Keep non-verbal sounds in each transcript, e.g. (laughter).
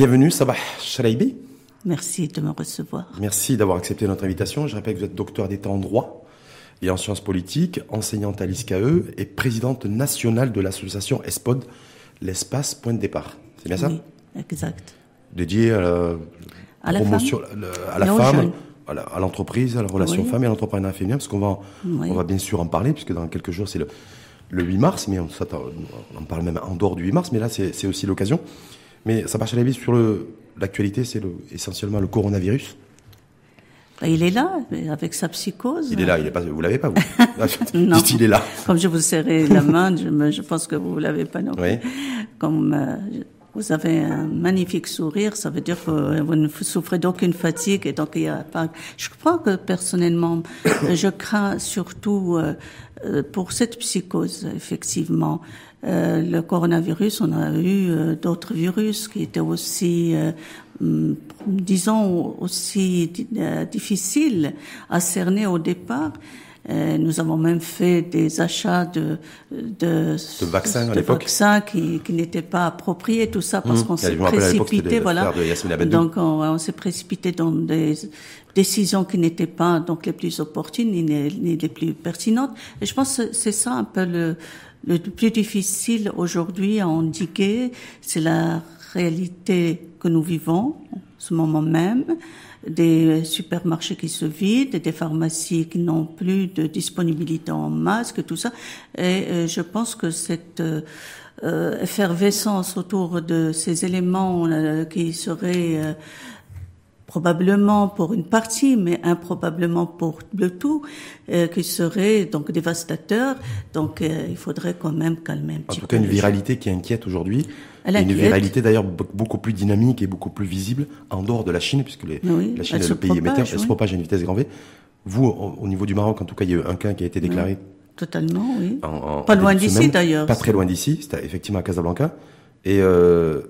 Bienvenue, Sabah Shalaibi. Merci de me recevoir. Merci d'avoir accepté notre invitation. Je rappelle que vous êtes docteur d'État en droit et en sciences politiques, enseignante à l'ISCAE et présidente nationale de l'association ESPOD, l'espace point de départ. C'est bien ça? Oui, exact. Dédié à la, À la promotion, femme. à la femme, à l'entreprise, à la relation Oui. femme et à l'entrepreneuriat féminin, parce qu'on va, Oui. on va bien sûr en parler, puisque dans quelques jours c'est le, le 8 mars, mais on, on en parle même en dehors du 8 mars, mais là c'est aussi l'occasion. Mais ça marche à la vie sur l'actualité, c'est le- essentiellement le coronavirus. Bah, Il est là, avec sa psychose. Il est là, il est pas, vous l'avez pas vous (laughs) Non. Il est là. Comme je vous serrais la main, je, me- je pense que vous ne l'avez pas non plus. Oui. Comme euh, vous avez un magnifique sourire, ça veut dire que vous ne souffrez d'aucune fatigue et donc il y a pas. Je crois que personnellement, je crains surtout euh, euh, pour cette psychose, effectivement. Euh, le coronavirus, on a eu euh, d'autres virus qui étaient aussi, euh, hum, disons, aussi euh, difficiles à cerner au départ. Euh, nous avons même fait des achats de de, De vaccins à de l'époque. vaccins qui, qui n'étaient pas appropriés, tout ça, parce Mmh. qu'on s'est précipité, voilà. de. Donc on, on s'est précipité dans des décisions qui n'étaient pas donc les plus opportunes ni, les- ni les plus pertinentes. Et je pense que c'est ça un peu le, le plus difficile aujourd'hui à endiguer, c'est la réalité que nous vivons, en ce moment même, des supermarchés qui se vident, des pharmacies qui n'ont plus de disponibilité en masque, tout ça. Et euh, je pense que cette euh, effervescence autour de ces éléments euh, qui seraient probablement pour une partie, mais improbablement pour le tout, euh, qui serait donc dévastateur. Donc euh, il faudrait quand même calmer un En petit tout peu. cas, une le jeu. viralité qui inquiète aujourd'hui. Une inquiète. viralité d'ailleurs be- beaucoup plus dynamique et beaucoup plus visible en dehors de la Chine, puisque les- Oui, la Chine est se le pays émetteur, elle se oui. propage à une vitesse grand V. Vous, au, au niveau du Maroc, en tout cas, il y a eu un cas qui a été déclaré Totalement, oui. en, en- Pas en loin d'ici, d'ailleurs. Pas très loin d'ici, c'était effectivement à Casablanca. Et euh,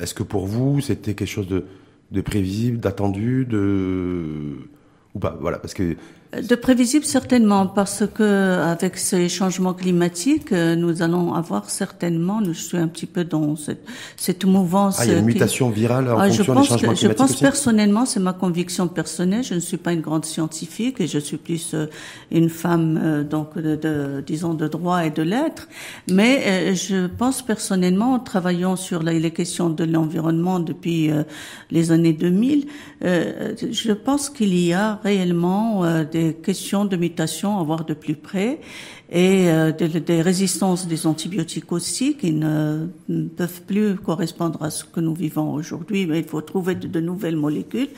est-ce que pour vous, c'était quelque chose de, de prévisible, d'attendu, de ou pas Voilà, parce que De prévisible certainement parce que avec ces changements climatiques, euh, nous allons avoir certainement, je suis un petit peu dans cette, cette mouvance. ah, il y a une qui- mutation virale en Ah, je fonction des pense changements que, je pense aussi. personnellement, c'est ma conviction personnelle. Je ne suis pas une grande scientifique et je suis plus euh, une femme euh, donc de, de- disons de droit et de lettres. Mais euh, je pense personnellement, en travaillant sur la- les questions de l'environnement depuis euh, les années 2000, euh, je pense qu'il y a réellement euh, des questions de mutation à voir de plus près et euh, des, des résistances des antibiotiques aussi qui ne, ne peuvent plus correspondre à ce que nous vivons aujourd'hui. Mais il faut trouver de, de nouvelles molécules.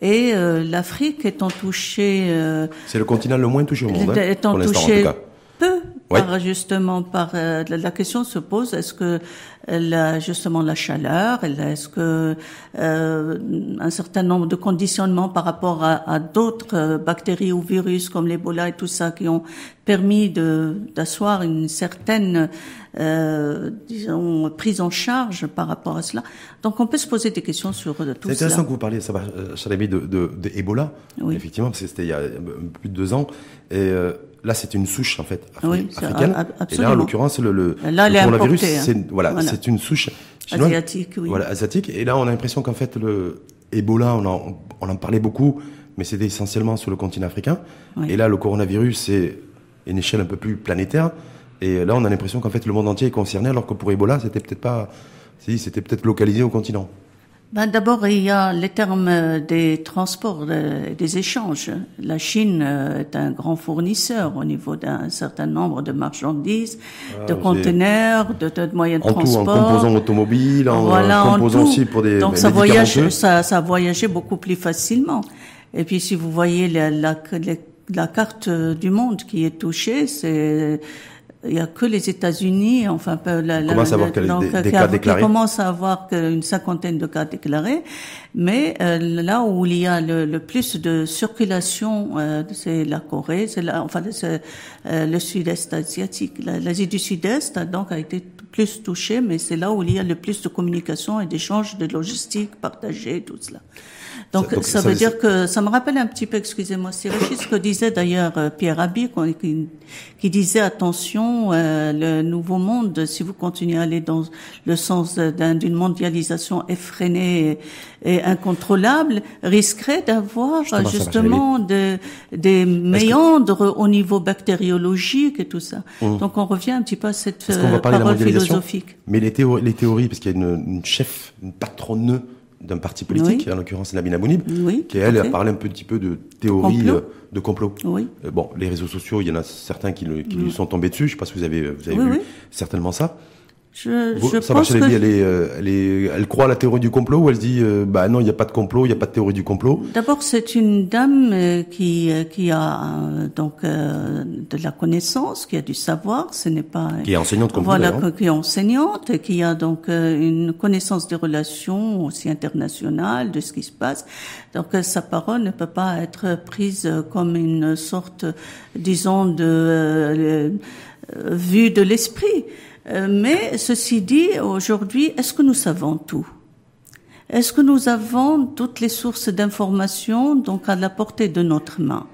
Et euh, l'Afrique étant touchée, euh, C'est le continent le moins touché au monde, hein, étant pour l'instant en touchée tout cas. peu Ouais. par justement par euh, la, question se pose est-ce que la, justement la chaleur est-ce que euh, un certain nombre de conditionnements par rapport à, à d'autres euh, bactéries ou virus comme l'Ebola et tout ça qui ont permis d'asseoir une certaine euh, disons prise en charge par rapport à cela? Donc on peut se poser des questions sur euh, tout C'est intéressant cela que vous parliez, ça va, euh, de, de, de Ebola, Oui. effectivement, c'était il y a plus de deux ans. Et euh, là, c'est une souche, en fait, Oui, africaine. a- Et là, en l'occurrence, le, le, Là, le coronavirus, hein. c'est voilà, Voilà. c'est une souche chinoise. asiatique oui Voilà, asiatique. Et là, on a l'impression qu'en fait, le Ebola, on en, on en parlait beaucoup, mais c'était essentiellement sur le continent africain. Oui. Et là, le coronavirus, c'est une échelle un peu plus planétaire. Et là, on a l'impression qu'en fait, le monde entier est concerné, alors que pour Ebola, c'était peut-être pas, si, c'était peut-être localisé au continent. Ben, D'abord, il y a les termes des transports, euh, des échanges. La Chine euh, est un grand fournisseur au niveau d'un certain nombre de marchandises, de Ah, j'ai- conteneurs, de, de moyens de En tout, en transport. composants automobiles, en voilà, en composants tout. aussi pour des Donc ça voyage, ça, ça voyageait beaucoup plus facilement. Et puis si vous voyez la, la, la, la carte du monde qui est touchée, c'est il y a que les États-Unis, enfin la, la, commence à avoir donc, commence à avoir qu'une cinquantaine de cas déclarés, mais euh, là où il y a le, le plus de circulation, euh, c'est la Corée, c'est la, enfin c'est euh, le Sud-Est asiatique, La- l'Asie du Sud-Est donc a été plus touché, mais c'est là où il y a le plus de communication et d'échanges de logistique partagée, tout cela. Donc, ça, veut dire que ça me rappelle un petit peu, excusez-moi, c'est ce que disait d'ailleurs euh, Pierre Rabhi, qui, qui, disait attention, euh, le nouveau monde, si vous continuez à aller dans le sens d'une mondialisation effrénée et, incontrôlable, risquerait d'avoir justement des méandres au niveau bactériologique et tout ça. Mmh. Donc on revient un petit peu à cette euh, parole philosophique. Mais les théories, les théories parce qu'il y a une, une chef, une patronne d'un parti politique, en l'occurrence Nabina Abounib, qui elle a parlé un petit peu de théorie euh, de complot. Oui. Euh, bon, les réseaux sociaux, il y en a certains qui, qui lui sont tombés dessus. Je ne sais pas si vous avez, vous avez vu certainement ça. Je, je ça pense marche, elle, est, euh, elle, est, elle, croit à la théorie du complot ou elle dit euh, bah non, il n'y a pas de complot, il n'y a pas de théorie du complot? D'abord, c'est une dame euh, qui, qui a donc de la connaissance, qui a du savoir, ce n'est pas... Qui est enseignante comme Voilà, vous, qui est enseignante, qui a donc une connaissance des relations aussi internationales, de ce qui se passe. Donc sa parole ne peut pas être prise comme une sorte, disons, de vue de l'esprit. Euh, mais ceci dit, aujourd'hui, est-ce que nous savons tout? Est-ce que nous avons toutes les sources d'informations donc à la portée de notre main?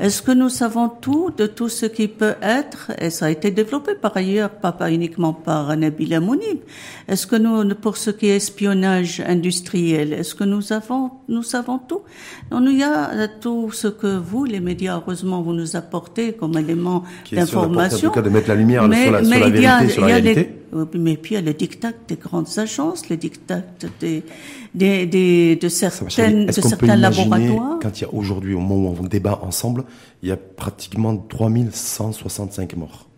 Est-ce que nous savons tout de tout ce qui peut être, et ça a été développé par ailleurs, pas, pas uniquement par Nabil Amounib, est-ce que nous, pour ce qui est espionnage industriel, est-ce que nous avons, nous savons tout? Non, il y a tout ce que vous, les médias, heureusement, vous nous apportez comme élément d'information. En tout cas, de mettre la lumière mais, sur la, sur la vérité, sur la réalité. mais puis il y a le dictat des grandes agences, le dictat des, des, des de certaines, de certains laboratoires? Quand il y a aujourd'hui, au moment où on débat ensemble, il y a pratiquement 3165 morts.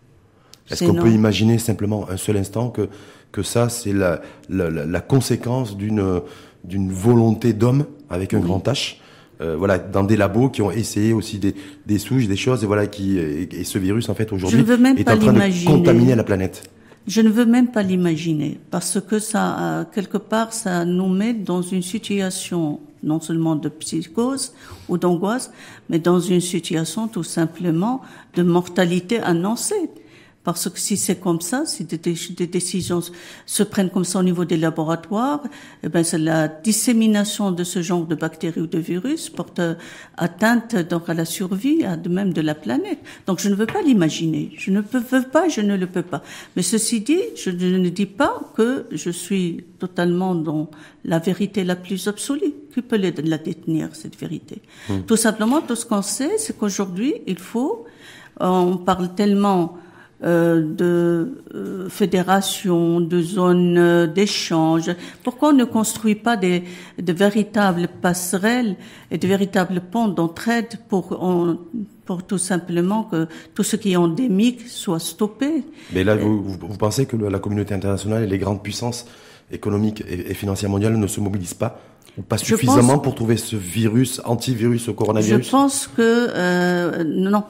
Est-ce qu'on peut imaginer simplement un seul instant que, que ça, c'est la, la, la, conséquence d'une, d'une volonté d'homme avec un grand H euh, voilà, dans des labos qui ont essayé aussi des, des souches, des choses, et voilà, qui et, ce virus en fait aujourd'hui est en train de contaminer la planète. Je ne veux même pas l'imaginer parce que ça, euh, quelque part, ça nous met dans une situation non seulement de psychose ou d'angoisse, mais dans une situation tout simplement de mortalité annoncée. Parce que si c'est comme ça, si des, des, décisions se prennent comme ça au niveau des laboratoires, eh ben c'est la dissémination de ce genre de bactéries ou de virus porte atteinte donc à la survie, à de même de la planète. Donc je ne veux pas l'imaginer. Je ne peux, veux pas, je ne le peux pas. Mais ceci dit, je ne dis pas que je suis totalement dans la vérité la plus absolue. Qui peut la détenir cette vérité? Hmm. Tout simplement, tout ce qu'on sait, c'est qu'aujourd'hui, il faut. On parle tellement de euh, fédérations, de zones euh, d'échange. Pourquoi on ne construit pas des, de véritables passerelles et de véritables ponts d'entraide pour, pour tout simplement que tout ce qui est endémique soit stoppé? Mais là, vous, vous, pensez que la communauté internationale et les grandes puissances économiques et, financières mondiales ne se mobilisent pas ou pas suffisamment pour trouver ce virus, antivirus au coronavirus? Je pense que euh, non,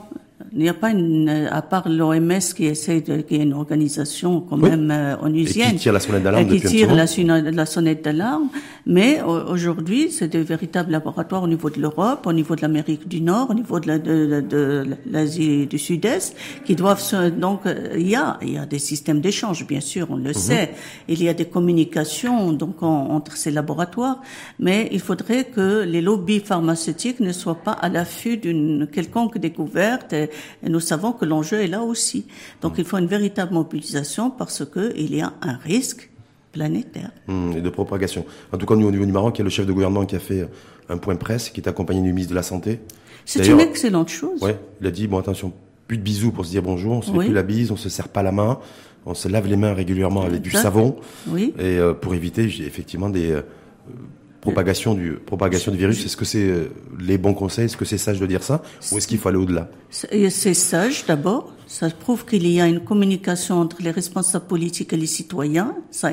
il n'y a pas une, à part l'OMS qui essaie de, qui est une organisation quand même euh, onusienne. Et qui tire la sonnette d'alarme. Qui tire la, la, sonnette d'alarme. Mais aujourd'hui, c'est des véritables laboratoires au niveau de l'Europe, au niveau de l'Amérique du Nord, au niveau de l'Asie la, de, de, du Sud-Est, qui doivent se, donc, euh, il y a, il y a des systèmes d'échange, bien sûr, on le mhm. sait. Il y a des communications, donc, entre ces laboratoires. Mais il faudrait que les lobbies pharmaceutiques ne soient pas à l'affût d'une quelconque découverte et nous savons que l'enjeu est là aussi. Donc il faut une véritable mobilisation parce que il y a un risque planétaire. Mmh, et de propagation. En tout cas, au niveau du Maroc, il y a le chef de gouvernement qui a fait un point presse, qui est accompagné du ministre de la Santé. C'est une excellente chose. Ouais, il a dit, bon attention, plus de bisous pour se dire bonjour, on se fait plus la bise, on se serre pas la main, on se lave les mains régulièrement avec du savon. Oui. Et euh, pour éviter effectivement des... Euh, propagation du propagation virus. Est-ce que c'est euh, les bons conseils Est-ce que c'est sage de dire ça Ou est-ce qu'il faut aller au-delà? C'est sage d'abord. Ça prouve qu'il y a une communication entre les responsables politiques et les citoyens. Ça,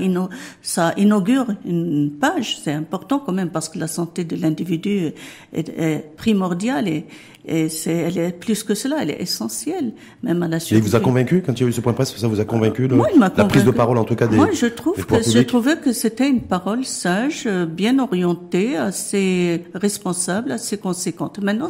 inaugure une page. C'est important quand même parce que la santé de l'individu est, est primordiale et, et c'est, elle est plus que cela, elle est essentielle, même à la survie. Et il vous a convaincu quand il y a eu ce point de presse? Ça vous a convaincu de, la prise de parole en tout cas des Moi, je trouve que je trouvais que c'était une parole sage, bien orientée, assez responsable, assez conséquente. Maintenant,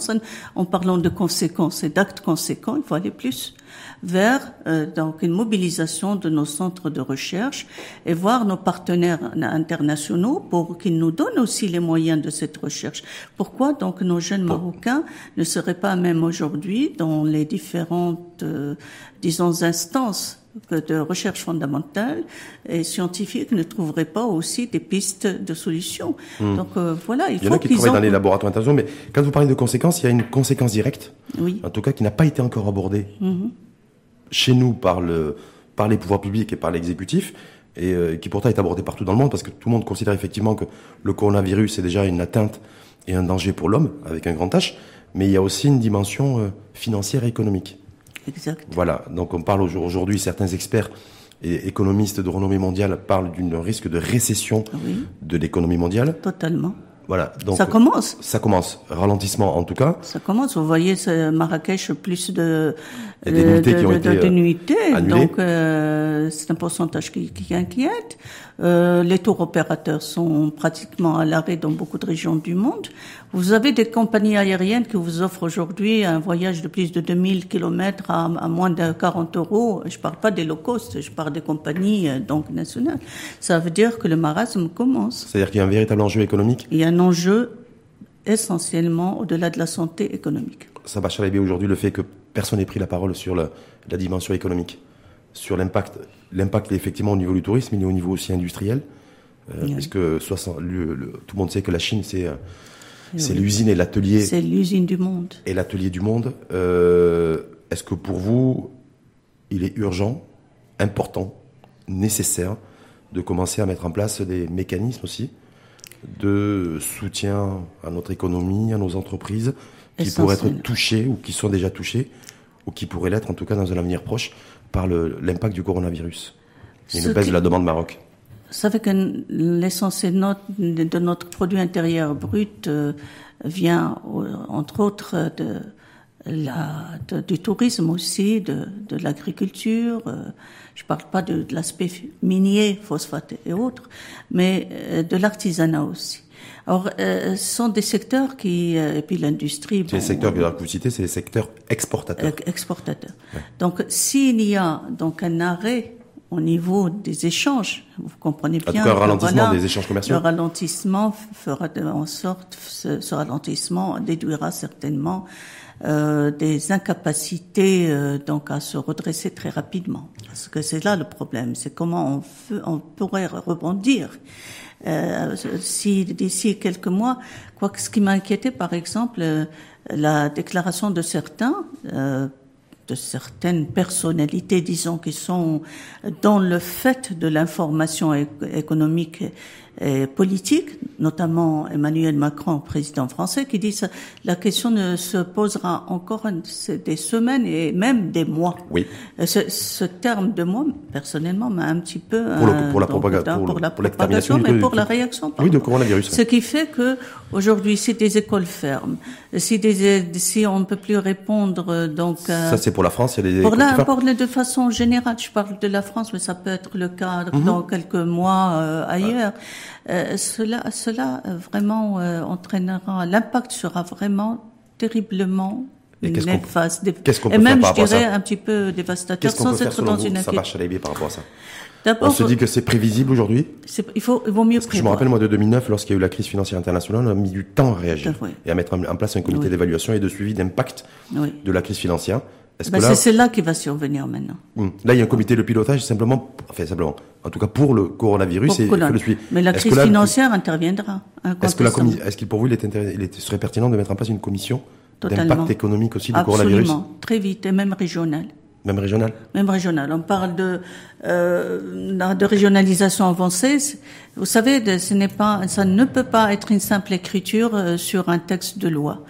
en parlant de conséquences et d'actes conséquents, il faut aller plus. Vers euh, donc une mobilisation de nos centres de recherche et voir nos partenaires internationaux pour qu'ils nous donnent aussi les moyens de cette recherche. Pourquoi donc nos jeunes Marocains ne seraient pas même aujourd'hui dans les différentes, euh, disons, instances de recherche fondamentale et scientifique ne trouveraient pas aussi des pistes de solutions. Hmm. Donc euh, voilà, il, il y en a qui travaillent dans les laboratoires internationaux, mais quand vous parlez de conséquences, il y a une conséquence directe, oui. en tout cas qui n'a pas été encore abordée mhm. Chez nous par le par les pouvoirs publics et par l'exécutif, et euh, qui pourtant est abordée partout dans le monde, parce que tout le monde considère effectivement que le coronavirus est déjà une atteinte et un danger pour l'homme, avec un grand H, mais il y a aussi une dimension euh, financière et économique. Exact. Voilà, donc on parle aujourd'hui, certains experts et économistes de renommée mondiale parlent d'un risque de récession de l'économie mondiale. Totalement. Voilà. Donc, ça commence. Ça commence. Ralentissement en tout cas. Ça commence. Vous voyez, Marrakech, plus de, de, de, Donc, euh, c'est un pourcentage qui, qui inquiète. Euh, les tours opérateurs sont pratiquement à l'arrêt dans beaucoup de régions du monde. Vous avez des compagnies aériennes qui vous offrent aujourd'hui un voyage de plus de 2000 km à, à moins de 40 euros. Je parle pas des low cost, je parle des compagnies euh, donc nationales. Ça veut dire que le marasme commence. C'est-à-dire qu'il y a un véritable enjeu économique Il y a un enjeu essentiellement au-delà de la santé économique. Ça va chaler aujourd'hui le fait que personne n'ait pris la parole sur la, la dimension économique, sur l'impact l'impact est effectivement au niveau du tourisme, est au niveau aussi industriel, euh, puisque 60, le, tout le monde sait que la Chine, c'est euh, l'usine et l'atelier. C'est l'usine du monde. Et l'atelier du monde. Euh, Est-ce que pour vous, il est urgent, important, nécessaire de commencer à mettre en place des mécanismes aussi de soutien à notre économie, à nos entreprises, qui pourraient être touchées ou qui sont déjà touchées, ou qui pourraient l'être en tout cas dans un avenir proche, par l'impact du coronavirus et une baisse de la demande Maroc. Vous savez que l'essentiel de notre produit intérieur brut euh, vient, entre autres, de la, du tourisme aussi, de, de l'agriculture. Euh, je ne parle pas de, de l'aspect minier, phosphate et autres, mais euh, de l'artisanat aussi. Alors, ce sont des secteurs qui, et puis l'industrie. Les secteurs que vous citez, c'est les secteurs exportateurs. Exportateurs. Donc, s'il y a donc un arrêt au niveau des échanges. Vous comprenez bien. un ralentissement des échanges commerciaux. Le ralentissement fera en sorte, ce, ralentissement déduira certainement euh, des incapacités euh, donc à se redresser très rapidement. Parce que c'est là le problème, c'est comment on, on pourrait rebondir. Euh, si d'ici quelques mois, quoi que ce qui m'a inquiété, par exemple, euh, la déclaration de certains euh, de certaines personnalités, disons, qui sont dans le fait de l'information économique et politique, notamment Emmanuel Macron, président français, qui dit que la question ne se posera encore des semaines et même des mois. Oui. Ce, ce terme de mois, personnellement, m'a un petit peu pour, le, pour la, propagation, pour, la propagation, mais pour la réaction. Oui, de coronavirus. Ce qui fait que aujourd'hui, si des écoles ferment, si des, si on ne peut plus répondre, donc ça c'est pour la France, il y a des pour la, pour de façon générale, je parle de la France, mais ça peut être le cas mhm. dans quelques mois euh, ailleurs. Euh, cela, cela euh, vraiment euh, entraînera, l'impact sera vraiment terriblement et néfaste. Qu'est-ce qu'on peut et même, faire je dirais, un petit peu dévastateur, sans être dans une à par rapport à ça. On se dit que c'est prévisible aujourd'hui. Il faut, il vaut mieux. Parce que je me rappelle moi de 2009, lorsqu'il y a eu la crise financière internationale, on a mis du temps à réagir et à mettre en place un comité d'évaluation et de suivi d'impact de la crise financière. Ben c'est celle-là qui va survenir maintenant. Hmm. Là, il y a un comité de pilotage simplement, enfin simplement, en tout cas pour le coronavirus et le suivi. Mais la crise financière interviendra. Est-ce que la est-ce qu'il pour vous il, est serait pertinent de mettre en place une commission d'impact économique aussi du coronavirus Absolument, très vite et même régional. Même régional Même régional. On parle de, euh, de régionalisation avancée. Vous savez, ce n'est pas, ça ne peut pas être une simple écriture euh, sur un texte de loi.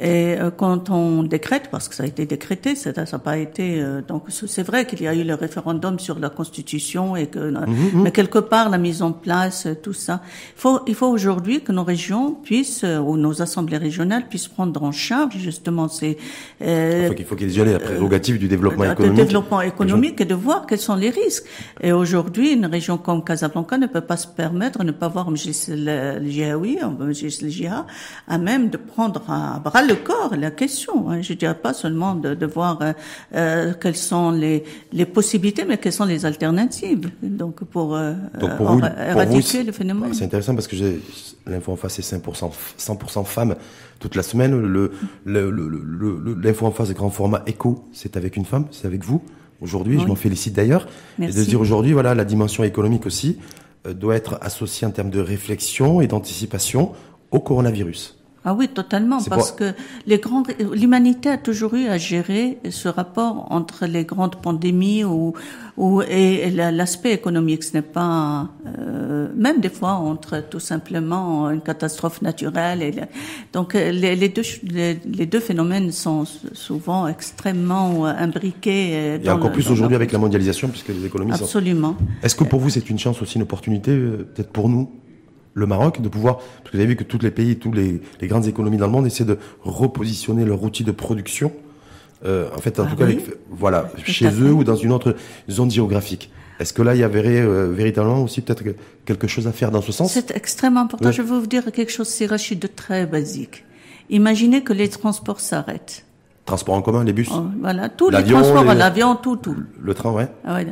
Et euh, quand on décrète, parce que ça a été décrété, ça n'a pas été. Euh, donc c'est vrai qu'il y a eu le référendum sur la Constitution et que, mhm. mais quelque part la mise en place, tout ça. Il faut, il faut aujourd'hui que nos régions puissent ou nos assemblées régionales puissent prendre en charge justement ces. Euh, il faut qu'il y ait la prérogative du développement économique. Du développement économique et de voir quels sont les risques. Et aujourd'hui, une région comme Casablanca ne peut pas se permettre de ne pas voir le GIA, à même de prendre un bras le corps, la question. Hein. Je dirais pas seulement de, de voir euh, euh, quelles sont les, les possibilités, mais quelles sont les alternatives. Donc pour, euh, Donc pour vous, éradiquer le phénomène. C'est intéressant parce que l'info en face est 100%, 100% femmes toute la semaine. Le, le, le, l'info en face de grand format écho, c'est avec une femme, c'est avec vous aujourd'hui. Je m'en félicite d'ailleurs. Et de dire aujourd'hui, voilà, la dimension économique aussi doit être associée en termes de réflexion et d'anticipation au coronavirus. Ah oui, totalement, parce que les grands, l'humanité a toujours eu à gérer ce rapport entre les grandes pandémies ou, ou et l'aspect économique. Ce n'est pas, euh, même des fois entre tout simplement une catastrophe naturelle. Et donc les, les deux, les, deux phénomènes sont souvent extrêmement imbriqués. Dans et encore plus aujourd'hui avec la mondialisation, puisque les économies. Absolument. Est-ce que pour vous c'est une chance aussi, une opportunité, euh, peut-être pour nous? Le Maroc, de pouvoir, parce que vous avez vu que tous les pays, tous les, les grandes économies dans le monde essaient de repositionner leur outil de production, euh, en fait, en ah tout cas, voilà, chez eux ou dans une autre zone géographique. Est-ce que là, il y avait euh, véritablement aussi peut-être quelque chose à faire dans ce sens? C'est extrêmement important. Je veux vous dire quelque chose, c'est Rachid, de très basique. Imaginez que les transports s'arrêtent. Transports en commun, les bus oh, Voilà, tous les transports, l'avion, tout, tout. Le train, ouais. Ah, ouais.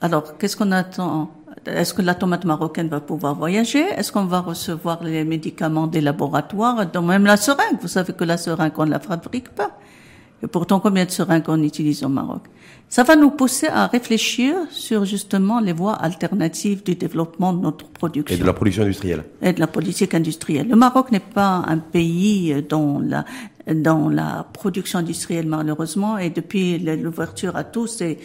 Alors, qu'est-ce qu'on attend? Est-ce que la tomate marocaine va pouvoir voyager? Est-ce qu'on va recevoir les médicaments des laboratoires, dont même la seringue. Vous savez que la seringue, on ne la fabrique pas. Et pourtant, combien de seringues on utilise au Maroc? Ça va nous pousser à réfléchir sur justement les voies alternatives du développement de notre production. Et de la production industrielle. Et de la politique industrielle. Le Maroc n'est pas un pays dont la dans la production industrielle malheureusement et depuis l'ouverture à tous ces,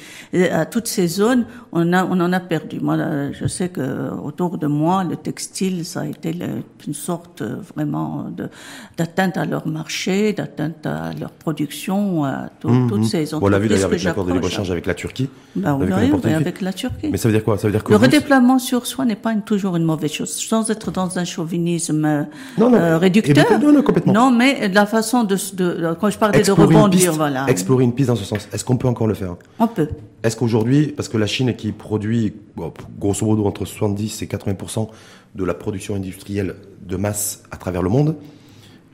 à toutes ces zones on a on en a perdu moi je sais que autour de moi le textile ça a été une sorte vraiment de d'atteinte à leur marché d'atteinte à leur production à mmh, toutes mmh. ces entreprises on l'a vu d'ailleurs avec l'accord de avec la Turquie bah, oui, avec la Turquie mais ça veut dire quoi? Ça veut dire que le redéploiement sur soi n'est pas une, toujours une mauvaise chose sans être dans un chauvinisme non, non, euh, réducteur non, non, complètement. non mais la façon de de, quand je parlais de rebondir, voilà. Explorer une piste dans ce sens. Est-ce qu'on peut encore le faire? On peut. Est-ce qu'aujourd'hui, parce que la Chine qui produit grosso modo entre 70 et 80 de la production industrielle de masse à travers le monde,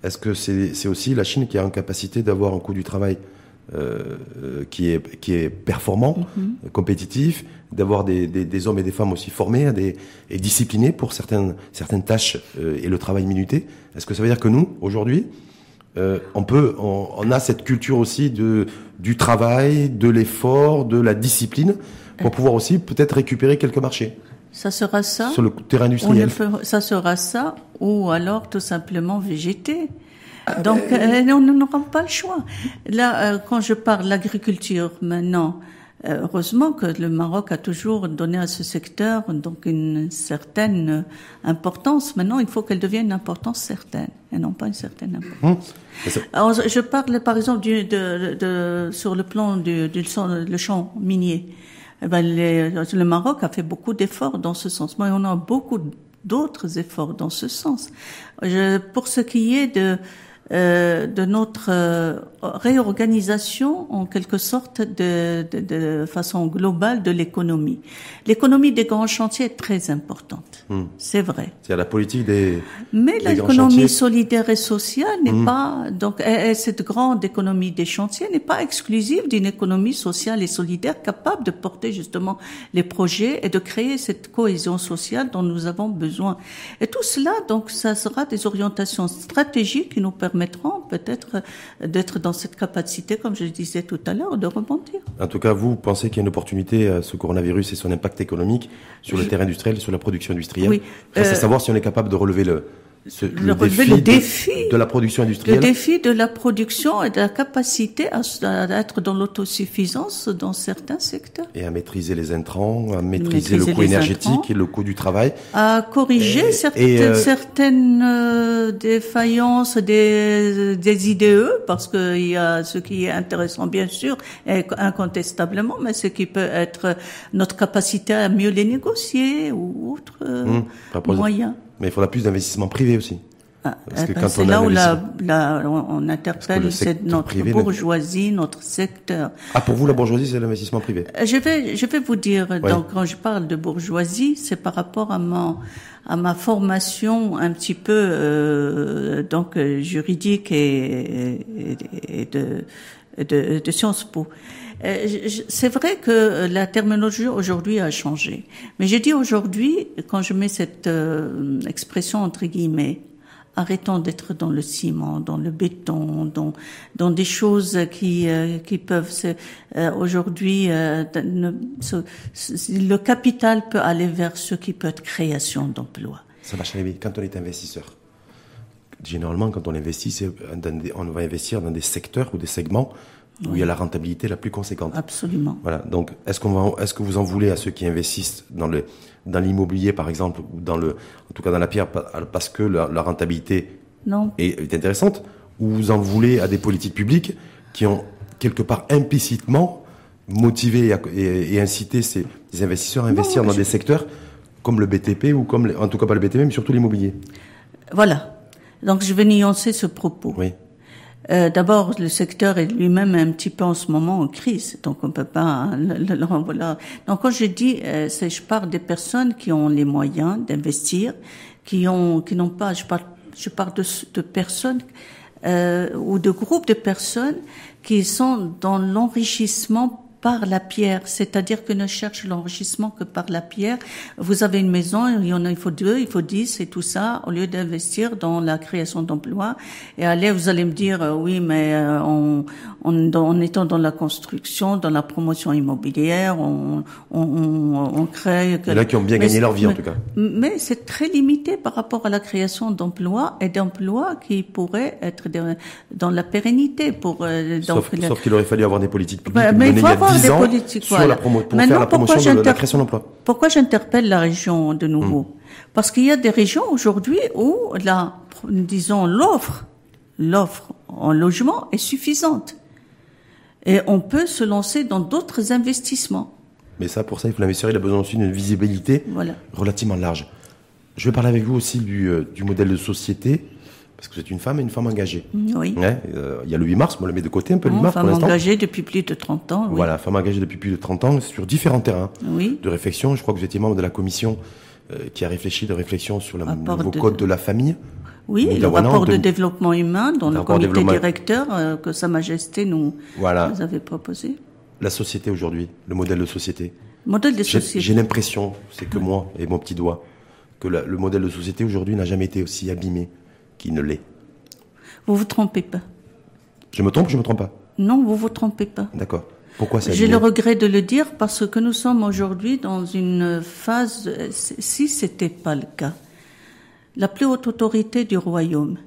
est-ce que c'est aussi la Chine qui a une capacité d'avoir un coût du travail euh, qui, est, qui est performant, mm-hmm. compétitif, d'avoir des, des, hommes et des femmes aussi formés des, et disciplinés pour certaines, certaines tâches euh, et le travail minuté Est-ce que ça veut dire que nous, aujourd'hui, euh, on peut, on, a cette culture aussi de du travail, de l'effort, de la discipline pour pouvoir aussi peut-être récupérer quelques marchés? Ça sera ça? Sur le terrain industriel. ça sera ça ou alors tout simplement végéter. Ah, Donc euh, on n'aura pas le choix. Là, euh, quand je parle l'agriculture maintenant, Heureusement que le Maroc a toujours donné à ce secteur donc une certaine importance. Maintenant, il faut qu'elle devienne une importance certaine et non pas une certaine importance. Mmh. Alors, je parle par exemple du, de, de, sur le plan du, du le champ minier. Eh ben, le Maroc a fait beaucoup d'efforts dans ce sens. Mais on a beaucoup d'autres efforts dans ce sens. Je, pour ce qui est de euh, de notre euh, réorganisation en quelque sorte de, de, de façon globale de l'économie. L'économie des grands chantiers est très importante, hmm. c'est vrai. C'est la politique des. Mais l'économie solidaire et sociale n'est hmm. pas donc et, cette grande économie des chantiers n'est pas exclusive d'une économie sociale et solidaire capable de porter justement les projets et de créer cette cohésion sociale dont nous avons besoin. Et tout cela donc ça sera des orientations stratégiques qui nous permettent permettront peut-être d'être dans cette capacité, comme je le disais tout à l'heure, de rebondir. En tout cas, vous pensez qu'il y a une opportunité à ce coronavirus et son impact économique sur le terrain industriel, sur la production industrielle Oui. à euh, savoir si on est capable de relever le, le, défi, le défi de, la production industrielle. Le défi de la production et de la capacité à, être dans l'autosuffisance dans certains secteurs. Et à maîtriser les intrants, à maîtriser, le coût énergétique et le coût du travail. À corriger certaines, euh, certaines euh, défaillances des, des IDE, parce qu'il y a ce qui est intéressant bien sûr, et incontestablement, mais ce qui peut être notre capacité à mieux les négocier ou autres euh, mmh, moyens. Mais il faudra plus d'investissement privé aussi. Ah, eh ben, c'est là où la, la, on interpelle notre bourgeoisie, notre secteur. Ah, pour vous, la bourgeoisie, c'est l'investissement privé euh, Je vais, je vais vous dire, donc, quand je parle de bourgeoisie, c'est par rapport à mon, à ma formation un petit peu euh, donc juridique et, et, de, de, de Sciences Po. Euh, c'est vrai que la terminologie aujourd'hui a changé, mais je dis aujourd'hui, quand je mets cette euh, expression entre guillemets, arrêtons d'être dans le ciment, dans le béton, dans, dans des choses qui, euh, qui peuvent euh, aujourd'hui, euh, le capital peut aller vers ce qui peut être création d'emplois. Ça va, quand on est investisseur, généralement, quand on investit, on va investir dans des secteurs ou des segments où il y a la rentabilité la plus conséquente. Absolument. Voilà. Donc, est-ce qu'on est-ce que vous en voulez à ceux qui investissent dans le, dans l'immobilier, par exemple, ou dans le, en tout cas dans la pierre, parce que la, rentabilité non. Est, intéressante, ou vous en voulez à des politiques publiques qui ont quelque part implicitement motivé et, incité ces, investisseurs à investir dans des secteurs comme le BTP ou comme, en tout cas pas le BTP, mais surtout l'immobilier. Voilà. Donc je vais nuancer ce propos. Oui. Euh, D'abord, le secteur est lui-même un petit peu en ce moment en crise, donc on peut pas. Hein, le, voilà. Donc quand je dis, euh, je parle des personnes qui ont les moyens d'investir, qui ont, qui n'ont pas. Je parle, je parle de, de personnes euh, ou de groupes de personnes qui sont dans l'enrichissement par la pierre, c'est-à-dire que ne cherche l'enrichissement que par la pierre. Vous avez une maison, il y en a, il faut deux, il faut dix et tout ça, au lieu d'investir dans la création d'emplois. Et allez, vous allez me dire, euh, oui, mais euh, on, on, en étant dans la construction, dans la promotion immobilière, on, on, on, crée... Il y en a qui ont bien gagné leur vie, en tout cas. Mais c'est très limité par rapport à la création d'emplois et d'emplois qui pourraient être dans la pérennité. Pour, euh, sauf, qu'il aurait fallu avoir des politiques publiques. Bah, mais il faut avoir des politiques, sur la promo pour faire la promotion de la création d'emplois. Pourquoi j'interpelle la région de nouveau hmm. Parce qu'il y a des régions aujourd'hui où la, disons, l'offre, l'offre en logement est suffisante. Et on peut se lancer dans d'autres investissements. Mais ça, pour ça, il faut l'investir. Il a besoin aussi d'une visibilité relativement large. Je vais parler avec vous aussi du, euh, du modèle de société parce que vous êtes une femme et une femme engagée. Mm, oui. Euh, il y a le 8 mars, on le met de côté un peu le 8 mars femme engagée depuis plus de 30 ans. Oui. Voilà, femme engagée depuis plus de 30 ans sur différents terrains oui. de réflexion. Je crois que vous étiez membre de la commission euh, qui a réfléchi de réflexion sur le nouveau code de la famille. Oui, le rapport de, développement humain dont le comité directeur euh, que Sa Majesté nous, voilà. nous avait proposé. La société aujourd'hui, le modèle de société. Modèle de société. J'ai l'impression, c'est que moi et mon petit doigt, que le modèle de société aujourd'hui n'a jamais été aussi abîmé qu'il ne l'est. Vous vous trompez pas. Je me trompe ou je me trompe pas? Non, vous vous trompez pas. D'accord. Pourquoi ça J'ai le regret de le dire parce que nous sommes aujourd'hui dans une phase, si c'était pas le cas, la plus haute autorité du royaume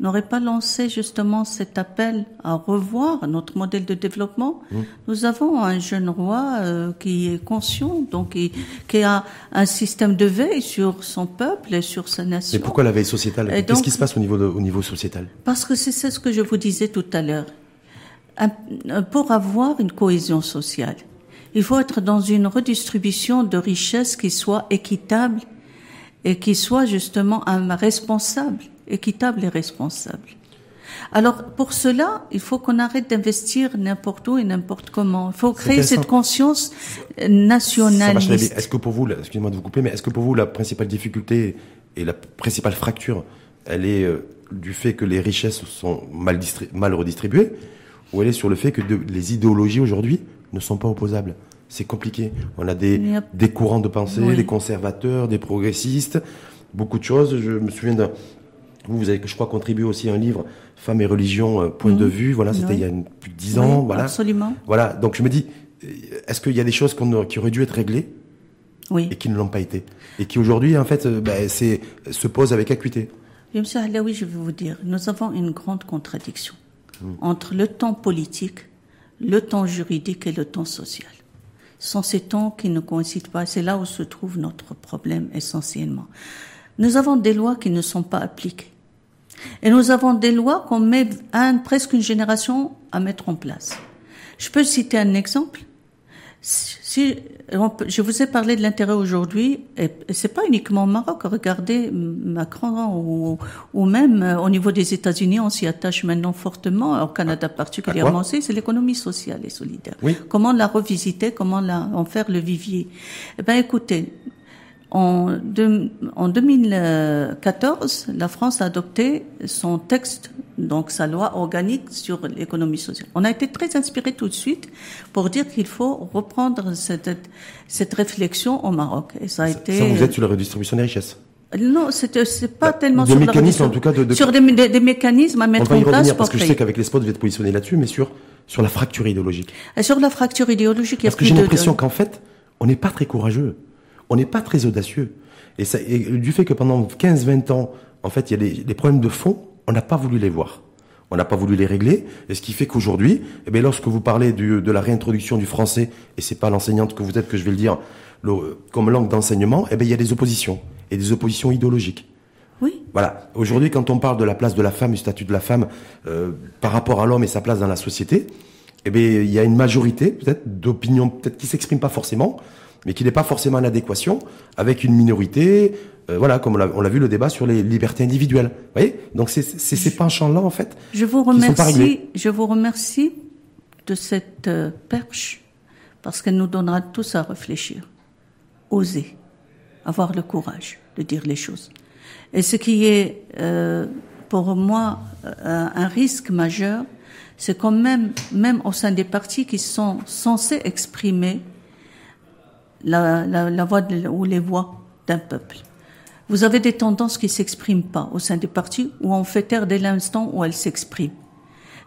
n'aurait pas lancé justement cet appel à revoir notre modèle de développement. Mmh. Nous avons un jeune roi euh, qui est conscient, donc qui, qui, a un système de veille sur son peuple et sur sa nation. Mais pourquoi la veille sociétale? Qu'est-ce qui se passe au niveau, de, au niveau sociétal? Parce que c'est ce que je vous disais tout à l'heure. Pour avoir une cohésion sociale, il faut être dans une redistribution de richesses qui soit équitable et qui soit justement un responsable équitable et responsable. Alors pour cela, il faut qu'on arrête d'investir n'importe où et n'importe comment. Il faut créer cette conscience nationaliste. Est-ce que pour vous, excusez-moi de vous couper, mais est-ce que pour vous la principale difficulté et la principale fracture, elle est euh, du fait que les richesses sont mal, mal redistribuées, ou elle est sur le fait que les idéologies aujourd'hui ne sont pas opposables? C'est compliqué. On a des, des courants de pensée, des conservateurs, des progressistes, beaucoup de choses. Je me souviens d'un vous, vous avez, je crois, contribué aussi à un livre, Femmes et religion, euh, point de vue. Voilà, c'était il y a plus de dix ans. voilà. Absolument. Voilà. Donc je me dis, euh, est-ce qu'il y a des choses qui auraient dû être réglées oui. et qui ne l'ont pas été et qui aujourd'hui, en fait, euh, ben, se posent avec acuité? Oui, Monsieur oui, je vais vous dire, nous avons une grande contradiction hmm. entre le temps politique, le temps juridique et le temps social. Sont ces temps qui ne coïncident pas. C'est là où se trouve notre problème essentiellement. Nous avons des lois qui ne sont pas appliquées. Et nous avons des lois qu'on met presque une génération à mettre en place. Je peux citer un exemple. Si je vous ai parlé de l'intérêt aujourd'hui, et c'est pas uniquement au Maroc. Regardez Macron ou, ou même euh, au niveau des États-Unis, on s'y attache maintenant fortement. Au Canada particulièrement aussi, c'est l'économie sociale et solidaire. Oui. Comment la revisiter, comment la, en faire le vivier? Eh ben, écoutez, en, en 2014, la France a adopté son texte, donc sa loi organique sur l'économie sociale. On a été très inspiré tout de suite pour dire qu'il faut reprendre cette, cette réflexion au Maroc. Et ça a été. Ça, vous êtes sur la redistribution des richesses. Non, c'est c'est pas bah, tellement des sur mécanismes, en tout cas, de, de... sur des, des, des, mécanismes à mettre On va y en place revenir, parce que je sais qu'avec les spots, vous êtes positionné là-dessus, mais sur sur la fracture idéologique. Et sur la fracture idéologique, il y a Parce que j'ai l'impression de... qu'en fait, on n'est pas très courageux. On n'est pas très audacieux. Et, ça, et du fait que pendant 15-20 ans, en fait, il y a des, des problèmes de fond, on n'a pas voulu les voir. On n'a pas voulu les régler. Et ce qui fait qu'aujourd'hui, eh bien, lorsque vous parlez du, de la réintroduction du français, et c'est pas l'enseignante que vous êtes que je vais le dire, le- comme langue d'enseignement, eh bien, il y a des oppositions. Et des oppositions idéologiques. Oui. Voilà. Aujourd'hui, quand on parle de la place de la femme, du statut de la femme euh, par rapport à l'homme et sa place dans la société, eh bien, il y a une majorité, peut-être, d'opinions, peut-être qui s'expriment pas forcément, mais qui n'est pas forcément en adéquation avec une minorité. euh, voilà, comme on l'a vu le débat sur les libertés individuelles. Vous voyez? Donc c'est c'est ces penchants-là, en fait. Je vous remercie, je vous remercie de cette euh, perche parce qu'elle nous donnera tous à réfléchir, oser, avoir le courage de dire les choses. Et ce qui est euh, pour moi euh, un risque majeur, c'est quand même, même au sein des partis qui sont censés exprimer la, la, la voix de- ou les voix d'un peuple. Vous avez des tendances qui s'expriment pas au sein des partis où on fait taire dès l'instant où elles s'expriment.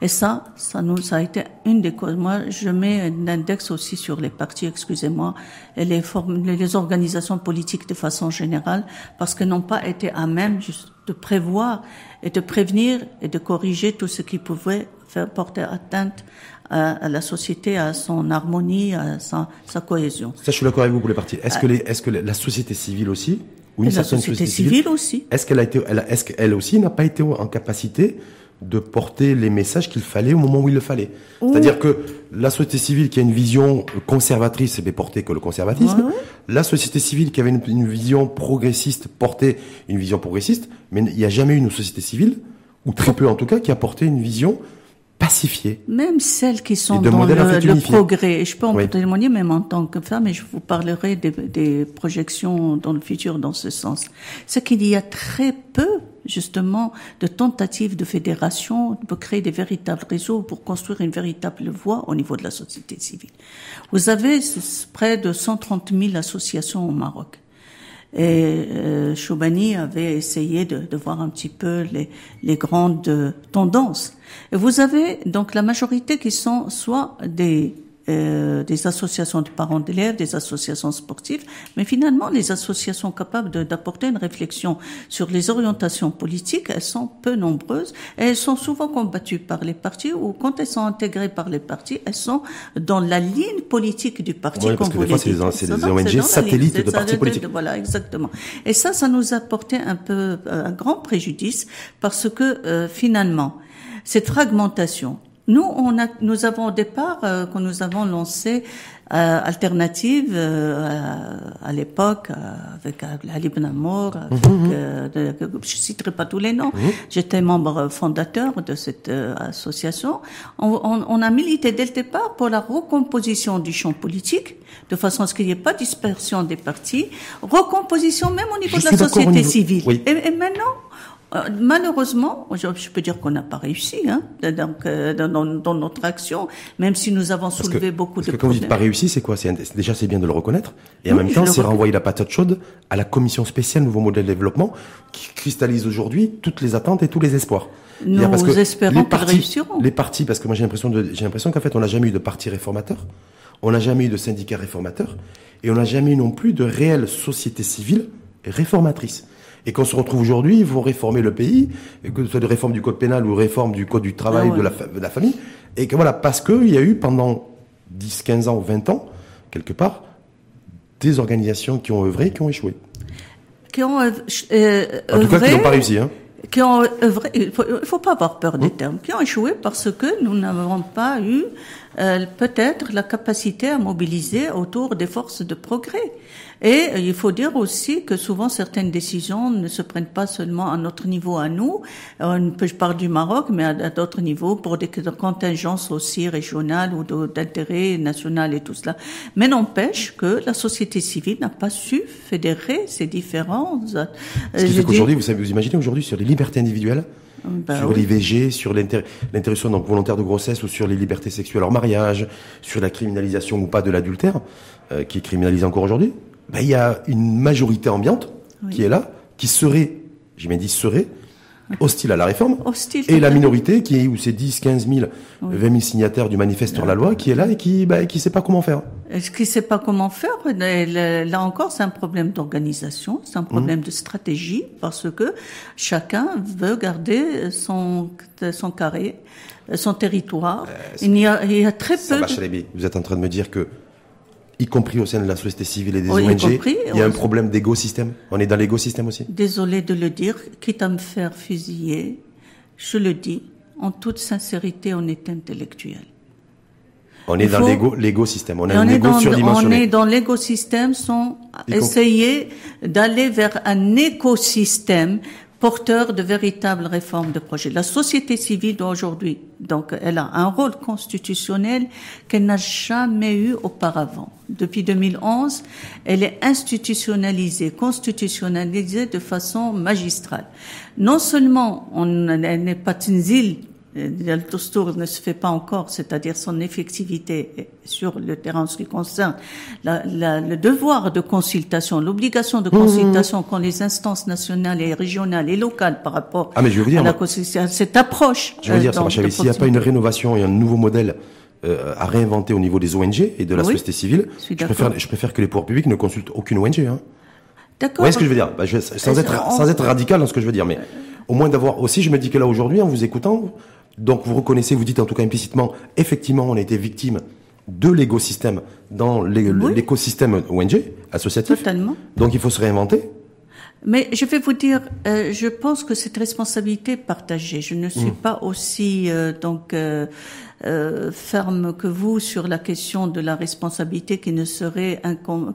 Et ça, ça nous, ça a été une des causes. Moi, je mets un index aussi sur les partis, excusez-moi, et les formes, les organisations politiques de façon générale, parce qu'elles n'ont pas été à même juste de prévoir et de prévenir et de corriger tout ce qui pouvait faire porter atteinte à, à la société, à son harmonie, à sa, sa cohésion. Ça, je suis d'accord avec vous pour les partis. Est-ce que, les, est-ce que la société civile aussi, ou une la certaine société civile aussi. Est-ce qu'elle a été, elle est-ce qu'elle aussi n'a pas été en capacité de porter les messages qu'il fallait au moment où il le fallait? C'est-à-dire que la société civile qui a une vision conservatrice, bien, portait que le conservatisme. Ouais. La société civile qui avait une, une vision progressiste portait une vision progressiste. Mais il n'y a jamais eu une société civile, ou très peu en tout cas, qui a porté une vision Même celles qui sont dans en le, fait, le unifiés. progrès, et je peux en Oui. témoigner même en tant que femme, et je vous parlerai des, des projections dans le futur dans ce sens. C'est qu'il y a très peu, justement, de tentatives de fédération pour créer des véritables réseaux, pour construire une véritable voie au niveau de la société civile. Vous avez près de 130 000 associations au Maroc. Et euh, Choubani avait essayé de, de voir un petit peu les, les grandes tendances. Et vous avez donc la majorité qui sont soit des euh, des associations de parents d'élèves, des associations sportives, mais finalement les associations capables d'apporter une réflexion sur les orientations politiques, elles sont peu nombreuses et elles sont souvent combattues par les partis ou quand elles sont intégrées par les partis, elles sont dans la ligne politique du parti. Ouais, parce comme que des vous fois, c'est des- ONG satellites ligne, de partis politiques. Voilà, exactement. Et ça, ça nous a porté un peu euh, un grand préjudice parce que euh, finalement, cette fragmentation. Nous, on a, nous avons au départ, euh, quand nous avons lancé euh, Alternative euh, à, à l'époque euh, avec Ali Ben Amour, avec, euh, de- je citerai pas tous les noms. J'étais membre fondateur de cette euh, association. On, on, on a milité dès le départ pour la recomposition du champ politique, de façon à ce qu'il n'y ait pas dispersion des partis, recomposition même au niveau Je de la société civile. oui. Et, et maintenant, euh, malheureusement, je, peux dire qu'on n'a pas réussi hein, donc, euh, dans, notre action, même si nous avons Parce que, soulevé beaucoup parce de que quand vous dites pas réussi, c'est quoi? Déjà, c'est bien de le reconnaître. Et en Oui, même temps, c'est renvoyer la patate chaude à la commission spéciale Nouveau Modèle de Développement qui cristallise aujourd'hui toutes les attentes et tous les espoirs. Nous parce que espérons les qu'ils partis- réussiront. Les partis, parce que moi j'ai l'impression de, j'ai l'impression qu'en fait on n'a jamais eu de parti réformateur, on n'a jamais eu de syndicat réformateur, et on n'a jamais eu non plus de réelle société civile réformatrice. Et qu'on se retrouve aujourd'hui, il faut réformer le pays, que ce soit de réforme du code pénal ou réforme du code du travail, Ah ouais. de, la, fa- de la famille, et que voilà, parce qu'il y a eu pendant 10, 15 ans, 20 ans, quelque part, des organisations qui ont œuvré, qui ont échoué. Qui ont, euh, En tout cas, qui n'ont pas réussi. Hein. qui ont œuvré, il faut, il faut pas avoir peur des termes, qui ont échoué parce que nous n'avons pas eu euh, peut-être la capacité à mobiliser autour des forces de progrès. Et euh, il faut dire aussi que souvent certaines décisions ne se prennent pas seulement à notre niveau à nous. Peut, je parle du Maroc, mais à, d'autres niveaux pour des contingences aussi régionales ou d'intérêt national et tout cela. Mais n'empêche que la société civile n'a pas su fédérer ces différences. Ce qui qu'aujourd'hui, vous savez, vous imaginez aujourd'hui sur les libertés individuelles, ben sur l'IVG, sur l'interruption donc volontaire de grossesse ou sur les libertés sexuelles hors mariage, sur la criminalisation ou pas de l'adultère, euh, qui est criminalisé encore aujourd'hui. Ben, il y a une majorité ambiante qui est là, qui serait, j'ai bien dit serait, hostile à la réforme. Hostile, et la minorité qui est où c'est 10, 15 000, 20 000 signataires du manifeste sur la loi qui est là et qui bah, qui sait pas comment faire. Est-ce qu'il sait pas comment faire? Là encore, c'est un problème d'organisation, c'est un problème mmh. de stratégie parce que chacun veut garder son son carré, son territoire. Euh, il, y a, il y a très peu. De... Vous êtes en train de me dire que y compris au sein de la société civile et des ONG, il y a un problème d'écosystème. On est dans l'écosystème aussi. Désolé de le dire, quitte à me faire fusiller, je le dis, en toute sincérité, on est intellectuel. On est dans l'écosystème, on a un égo surdimensionné. On est dans l'écosystème sans essayer d'aller vers un écosystème porteur de véritables réformes de projet. La société civile d'aujourd'hui, donc, elle a un rôle constitutionnel qu'elle n'a jamais eu auparavant. Depuis 2011, elle est institutionnalisée, constitutionnalisée de façon magistrale. Non seulement on, n'est pas une île le tour ne se fait pas encore, c'est-à-dire son effectivité sur le terrain en ce qui concerne le devoir de consultation, l'obligation de consultation mmh. qu'ont les instances nationales et régionales et locales par rapport ah, mais je veux dire, à la consultation, cette approche. Je veux dire, euh, s'il n'y a pas une rénovation et un nouveau modèle euh, à réinventer au niveau des ONG et de la société civile, je, préfère, je préfère que les pouvoirs publics ne consultent aucune ONG. Hein. D'accord. Vous voyez ce que je veux dire? Bah, je, sans, être, sans être radical dans ce que je veux dire, mais au moins d'avoir aussi, je me dis que là aujourd'hui, en vous écoutant, donc vous reconnaissez, vous dites en tout cas implicitement, effectivement, on a été victime de l'écosystème dans l'écosystème ONG associatif. Totalement. Donc il faut se réinventer. Mais je vais vous dire, euh, je pense que cette responsabilité est partagée. Je ne suis mmh. pas aussi euh, donc euh, ferme que vous sur la question de la responsabilité qui ne serait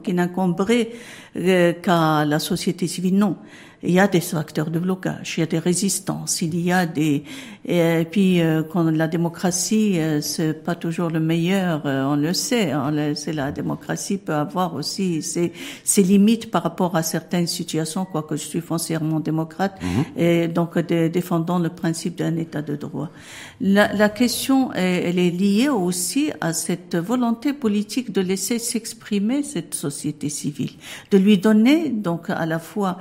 qui n'incomberait qu'à la société civile. Non, il y a des facteurs de blocage, il y a des résistances, il y a des et puis euh, quand la démocratie euh, c'est pas toujours le meilleur, euh, on le sait, on le sait, la démocratie peut avoir aussi ses, ses limites par rapport à certaines situations, quoique je suis foncièrement démocrate mhm. et donc défendant le principe d'un état de droit. La, la question elle est liée aussi à cette volonté politique de laisser s'exprimer cette société civile, de lui donner donc à la fois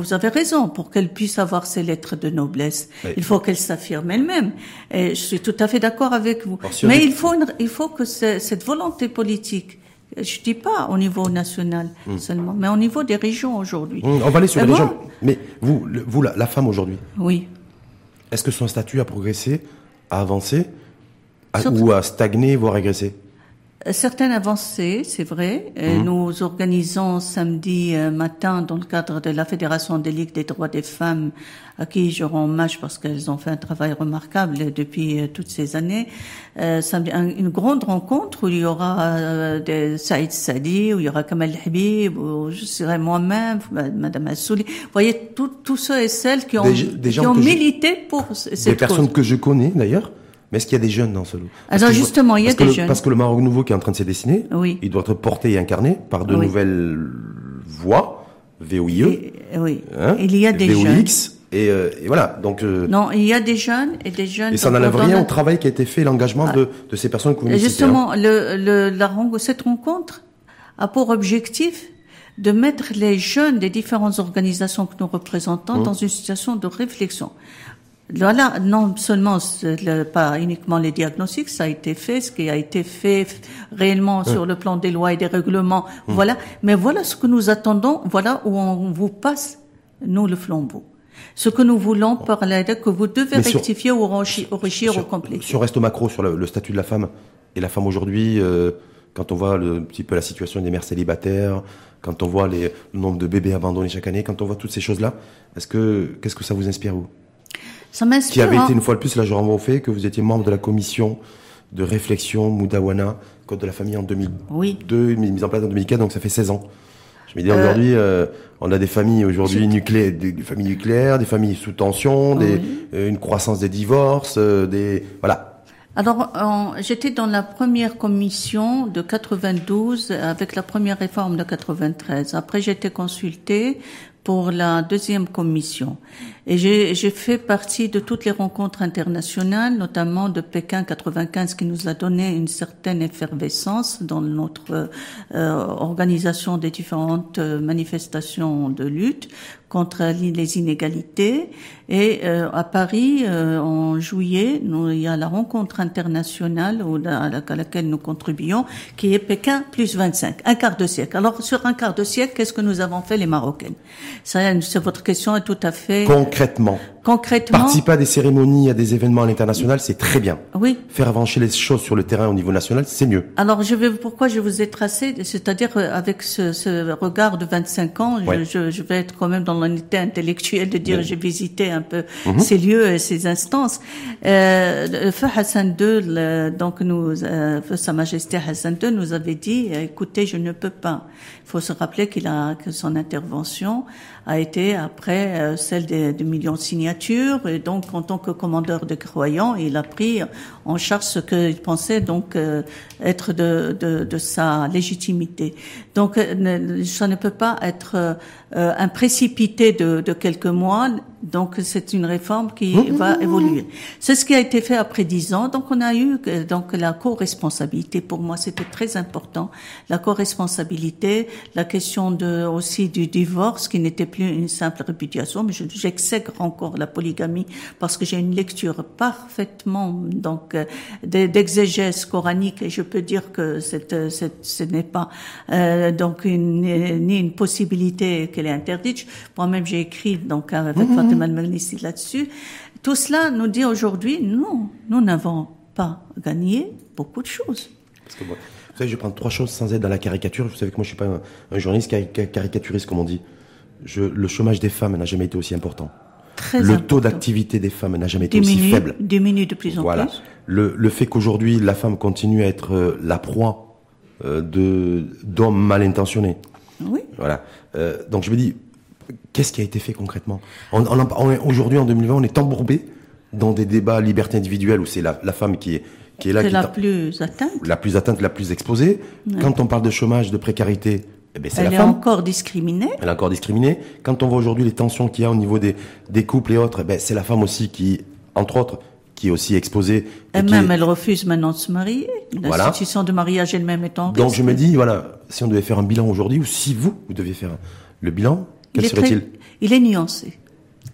vous avez raison, pour qu'elle puisse avoir ses lettres de noblesse, il faut qu'elle s'affirme elle-même. Et je suis tout à fait d'accord avec vous. Mais il faut, il faut que cette volonté politique, je dis pas au niveau national hmm. seulement, mais au niveau des régions aujourd'hui. Hmm, on va aller sur les régions. Mais vous, vous la, femme aujourd'hui. Oui. Est-ce que son statut a progressé, a avancé, ou a stagné, voire régressé? Certaines avancées, c'est vrai. Mhm. Nous organisons samedi euh, matin, dans le cadre de la Fédération des Ligues des droits des femmes, à qui je rends hommage parce qu'elles ont fait un travail remarquable depuis euh, toutes ces années, euh, samedi, une grande rencontre où il y aura euh, des Saïd Sadi, où il y aura Kamal Habib, où je serai moi-même, Madame Assouli. Vous voyez, tous ceux et celles qui ont, qui ont milité pour cette Des personnes que je connais, d'ailleurs mais est-ce qu'il y a des jeunes dans ce lot Alors justement, il y a des jeunes. Parce que le Maroc nouveau qui est en train de se dessiner, oui. il doit être porté et incarné par de nouvelles voix, VOIE. oui. Hein, il y a des VOX, Et, euh, et, voilà, donc. Euh, non, il y a des jeunes et des jeunes. Et ça n'enlève rien au travail qui a été fait, l'engagement de, ah. de ces personnes que vous hein. Justement, le, le, la, cette rencontre a pour objectif de mettre les jeunes des différentes organisations que nous représentons mmh. dans une situation de réflexion. Voilà, non seulement pas uniquement les diagnostics, ça a été fait, ce qui a été fait réellement sur le plan des lois et des règlements, hum. voilà. Mais voilà ce que nous attendons, voilà où on vous passe, nous, le flambeau. Ce que nous voulons par l'aide que vous devez rectifier ou enrichir, ou compléter. Si on reste au macro sur le, statut de la femme, et la femme aujourd'hui, euh, quand on voit le, un petit peu la situation des mères célibataires, quand on voit les, le nombre de bébés abandonnés chaque année, quand on voit toutes ces choses-là, est-ce que, qu'est-ce que ça vous inspire, vous? Ça m'inspire. Qui avait été hein. une fois de plus, là je renvoie au fait que vous étiez membre de la commission de réflexion, Moudawana, Code de la famille en 2002, mise en place en 2004, donc ça fait 16 ans. Je me dis aujourd'hui, euh, on a des familles aujourd'hui nucléaires, des, familles nucléaires, des familles sous tension, des, euh, une croissance des divorces, euh, des voilà. Alors, j'étais dans la première commission de 92 avec la première réforme de 93. Après, j'ai été consultée pour la deuxième commission. Et j'ai fait partie de toutes les rencontres internationales, notamment de Pékin 95, qui nous a donné une certaine effervescence dans notre euh, organisation des différentes euh, manifestations de lutte contre les inégalités. Et euh, à Paris, euh, en juillet, nous, il y a la rencontre internationale à laquelle nous contribuons, qui est Pékin plus 25, un quart de siècle. Alors sur un quart de siècle, qu'est-ce que nous avons fait les Marocaines? Ça, votre question est tout à fait concrètement. Concrètement. Participer à des cérémonies, à des événements à l'international, c'est très bien. Oui. Faire avancer les choses sur le terrain au niveau national, c'est mieux. Alors, je vais, pourquoi je vous ai tracé, c'est-à-dire euh, avec ce, ce, regard de 25 ans, je, je, vais être quand même dans l'unité intellectuelle de dire j'ai visité un peu mhm. ces lieux et ces instances. Euh, Feu Hassan II, donc nous, euh, Sa Majesté Hassan II nous avait dit, écoutez, je ne peux pas. Il faut se rappeler qu'il a que son intervention a été après euh, celle des, millions de signatures et donc en tant que commandeur de croyants, il a pris en charge ce qu'il pensait donc euh, être de, de, de, sa légitimité. Donc euh, ça ne peut pas être un précipité de, de quelques mois. Donc c'est une réforme qui mmh. va évoluer. C'est ce qui a été fait après dix ans. Donc on a eu donc la co-responsabilité. Pour moi, c'était très important. La co-responsabilité, la question de aussi du divorce qui n'était plus une simple répudiation, mais j'exègre encore la polygamie parce que j'ai une lecture parfaitement donc euh, d'exégèse coranique et je peux dire que cette, cette ce n'est pas euh, donc une, ni une possibilité qu'elle est interdite. Moi-même j'ai écrit donc avec mmh. Al là-dessus. Tout cela nous dit aujourd'hui non, nous n'avons pas gagné beaucoup de choses. Parce que moi, vous savez, je prends trois choses sans être dans la caricature. Vous savez que moi, je suis pas un, un journaliste caricaturiste, comme on dit le chômage des femmes n'a jamais été aussi important. le taux d'activité des femmes n'a jamais été aussi faible. Diminue de plus en voilà. plus. Le, le fait qu'aujourd'hui la femme continue à être euh, la proie euh, de d'hommes mal intentionnés. Oui. Voilà. Euh, donc je me dis, qu'est-ce qui a été fait concrètement on, Aujourd'hui, en 2020, on est embourbé dans des débats liberté individuelle où c'est la, la, femme qui est qui est là, qui la plus atteinte, la plus atteinte, la plus exposée. Quand on parle de chômage, de précarité, eh ben, elle est encore discriminée. Elle est encore discriminée. Quand on voit aujourd'hui les tensions qu'il y a au niveau des, des couples et autres, eh ben, c'est la femme aussi qui, entre autres, qui est aussi exposée. Elle-même, elle refuse maintenant de se marier. La voilà. situation de mariage elle-même est en Donc je me dis, voilà, si on devait faire un bilan aujourd'hui, ou si vous, vous deviez faire le bilan, quel serait-il Il est nuancé.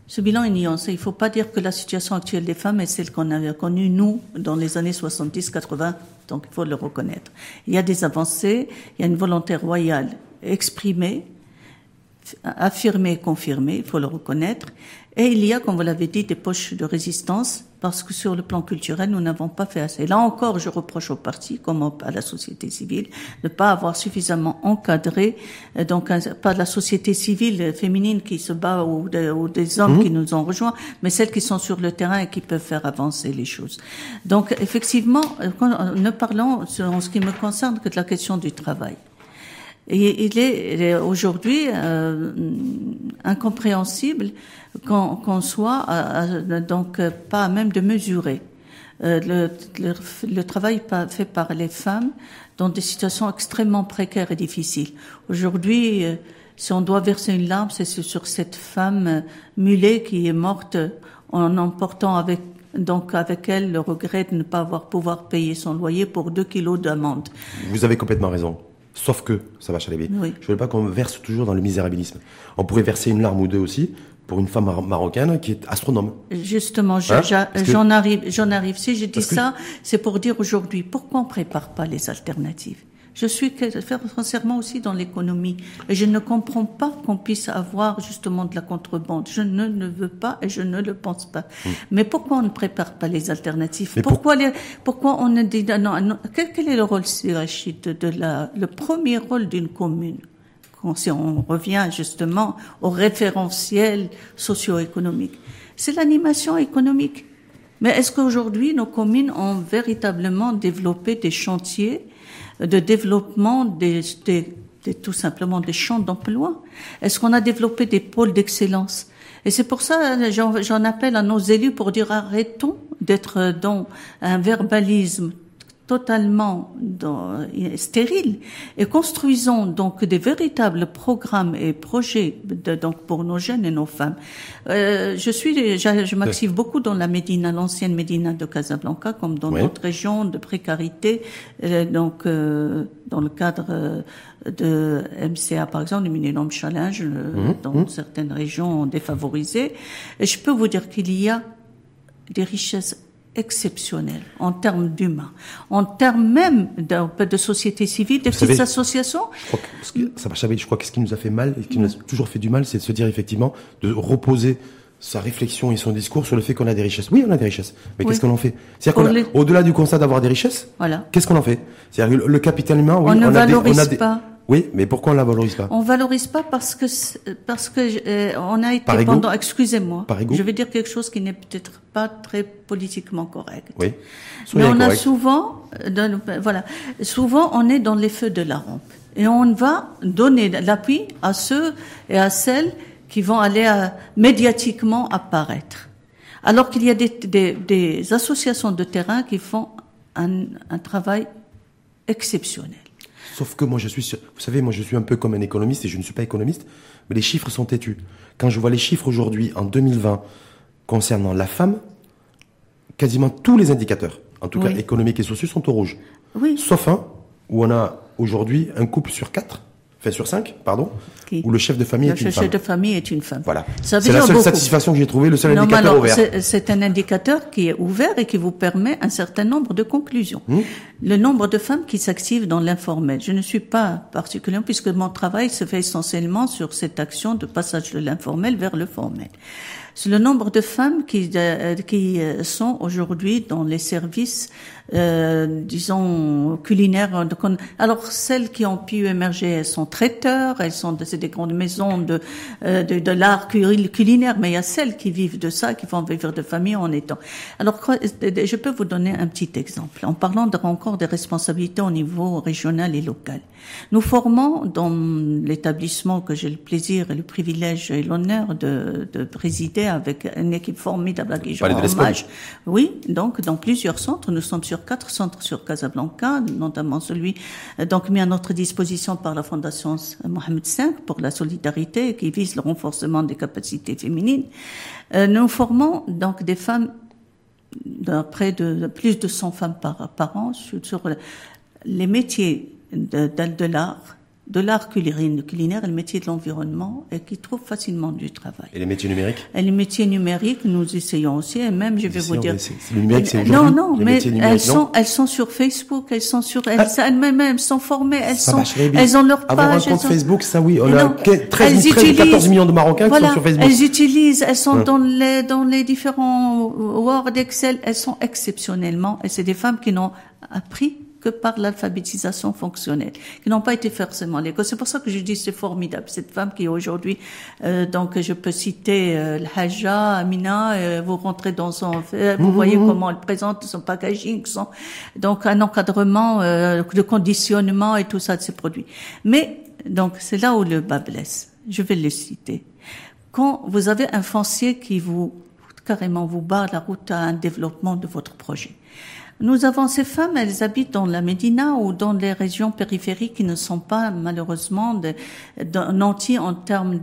Ce bilan est nuancé. Il ne faut pas dire que la situation actuelle des femmes est celle qu'on avait connue, nous, dans les années 70-80. Donc, il faut le reconnaître. Il y a des avancées, il y a une volonté royale exprimé, affirmé, confirmé, il faut le reconnaître. Et il y a, comme vous l'avez dit, des poches de résistance parce que sur le plan culturel, nous n'avons pas fait assez. Là encore, je reproche au parti, comme à la société civile, de ne pas avoir suffisamment encadré, euh, donc pas de la société civile féminine qui se bat ou, des hommes mmh. qui nous ont rejoints, mais celles qui sont sur le terrain et qui peuvent faire avancer les choses. Donc effectivement, euh, ne parlons, en ce qui me concerne, que de la question du travail. Il est, aujourd'hui euh, incompréhensible qu'on soit euh, donc pas même de mesurer euh, le, le, le, travail fait par les femmes dans des situations extrêmement précaires et difficiles. Aujourd'hui, euh, si on doit verser une larme, c'est sur cette femme mulet qui est morte en emportant avec donc avec elle le regret de ne pas avoir pouvoir payer son loyer pour deux kilos d'amende. Vous avez complètement raison. Sauf que, ça va Chalebi, oui. je ne veux pas qu'on verse toujours dans le misérabilisme. On pourrait verser une larme ou deux aussi pour une femme marocaine qui est astronome. Justement, hein j'en arrive, j'en arrive. Si je dis ça, c'est pour dire aujourd'hui, pourquoi on prépare pas les alternatives? Je suis sincèrement aussi dans l'économie et je ne comprends pas qu'on puisse avoir justement de la contrebande. Je ne le veux pas et je ne le pense pas. Hmm. Mais pourquoi on ne prépare pas les alternatives? Pourquoi les, pourquoi on ne dit non, non quel, est le rôle, Rachid, de la, le premier rôle d'une commune? Si on revient justement au référentiel socio-économique, c'est l'animation économique. Mais est-ce qu'aujourd'hui, nos communes ont véritablement développé des chantiers de développement des, des, tout simplement des champs d'emploi? Est-ce qu'on a développé des pôles d'excellence? Et c'est pour ça j'en appelle à nos élus pour dire arrêtons d'être dans un verbalisme totalement dans, stérile et construisons donc des véritables programmes et projets de, donc pour nos jeunes et nos femmes. Euh, je suis, je, m'active beaucoup dans la Médina, l'ancienne Médina de Casablanca, comme dans d'autres régions de précarité, euh, donc euh, dans le cadre de MCA par exemple, du Millennium Challenge, mmh, dans mmh. certaines régions défavorisées. Et je peux vous dire qu'il y a des richesses exceptionnel en termes d'humains, en termes même de, de société civile, de petites associations. Je crois que, ça je crois que ce qui nous a fait mal et ce qui nous a toujours fait du mal, c'est de se dire effectivement de reposer sa réflexion et son discours sur le fait qu'on a des richesses. Oui, on a des richesses, mais qu'est-ce qu'on en fait? C'est-à-dire qu'au-delà du constat d'avoir des richesses, voilà. qu'est-ce qu'on en fait? C'est-à-dire le, capital humain, oui, on, ne valorise a des, pas. Oui, mais pourquoi on la valorise pas On valorise pas parce que parce que euh, on a été pendant. Excusez-moi. Je vais dire quelque chose qui n'est peut-être pas très politiquement correct. Oui. mais on a souvent, euh, voilà, souvent on est dans les feux de la rampe et on va donner l'appui à ceux et à celles qui vont aller à, euh, médiatiquement apparaître. Alors qu'il y a des, des, des, associations de terrain qui font un, un travail exceptionnel. Sauf que moi, je suis, vous savez, moi, je suis un peu comme un économiste et je ne suis pas économiste, mais les chiffres sont têtus. Quand je vois les chiffres aujourd'hui, en 2020, concernant la femme, quasiment tous les indicateurs, en tout cas économiques et sociaux, sont au rouge. Oui. Sauf un, où on a aujourd'hui un couple sur quatre Enfin, sur cinq, pardon, où le chef de famille est une femme. Le chef de famille est une femme. Voilà. C'est la seule satisfaction que j'ai trouvée, le seul indicateur ouvert. C'est un indicateur qui est ouvert et qui vous permet un certain nombre de conclusions. Hmm. Le nombre de femmes qui s'activent dans l'informel. Je ne suis pas particulièrement, puisque mon travail se fait essentiellement sur cette action de passage de l'informel vers le formel. C'est le nombre de femmes qui, euh, qui euh, sont aujourd'hui dans les services, euh, disons, culinaires. Alors, celles qui ont pu émerger, elles sont traiteurs, elles sont c'est des grandes maisons de, euh, de, de l'art culinaire, mais il y a celles qui vivent de ça, qui vont vivre de famille en étant. Alors, je peux vous donner un petit exemple. En parlant de, encore des responsabilités au niveau régional et local. Nous formons dans l'établissement que j'ai le plaisir et le privilège et l'honneur de, de présider avec une équipe formidable à qui je rends hommage. Oui, donc dans plusieurs centres, nous sommes sur quatre centres sur Casablanca, notamment celui euh, donc mis à notre disposition par la Fondation Mohamed V pour la solidarité qui vise le renforcement des capacités féminines. Euh, nous formons donc des femmes près de plus de 100 femmes par, par an sur, les métiers de, de l'art, de l'art culinaire le métier de l'environnement et qui trouvent facilement du travail. Et les métiers numériques? Et les métiers numériques, nous essayons aussi, et même, je vais vous dire... Le numérique, c'est Non, non, mais elles sont, elles sont sur Facebook, elles sont sur... Elles, ah. même, elles sont formées, elles sont... Elles ont leur page... Avoir un compte Facebook, ça oui, on a 13, 13 14 millions de Marocains qui sont sur Facebook. Elles utilisent, elles sont dans les, dans les différents Word, Excel, elles sont exceptionnellement, et c'est des femmes qui n'ont appris que par l'alphabétisation fonctionnelle, qui n'ont pas été forcément l'école. C'est pour ça que je dis c'est formidable. Cette femme qui aujourd'hui, euh, donc je peux citer euh, Haja, Amina, euh, vous rentrez dans son, euh, vous mmh, voyez mmh, mmh. comment elle présente son packaging, son, donc un encadrement euh, de conditionnement et tout ça de ces produits. Mais donc c'est là où le bas blesse. Je vais le citer. Quand vous avez un foncier qui vous carrément vous barre la route à un développement de votre projet. Nous avons ces femmes, elles habitent dans la Médina ou dans les régions périphériques qui ne sont pas malheureusement nantis en termes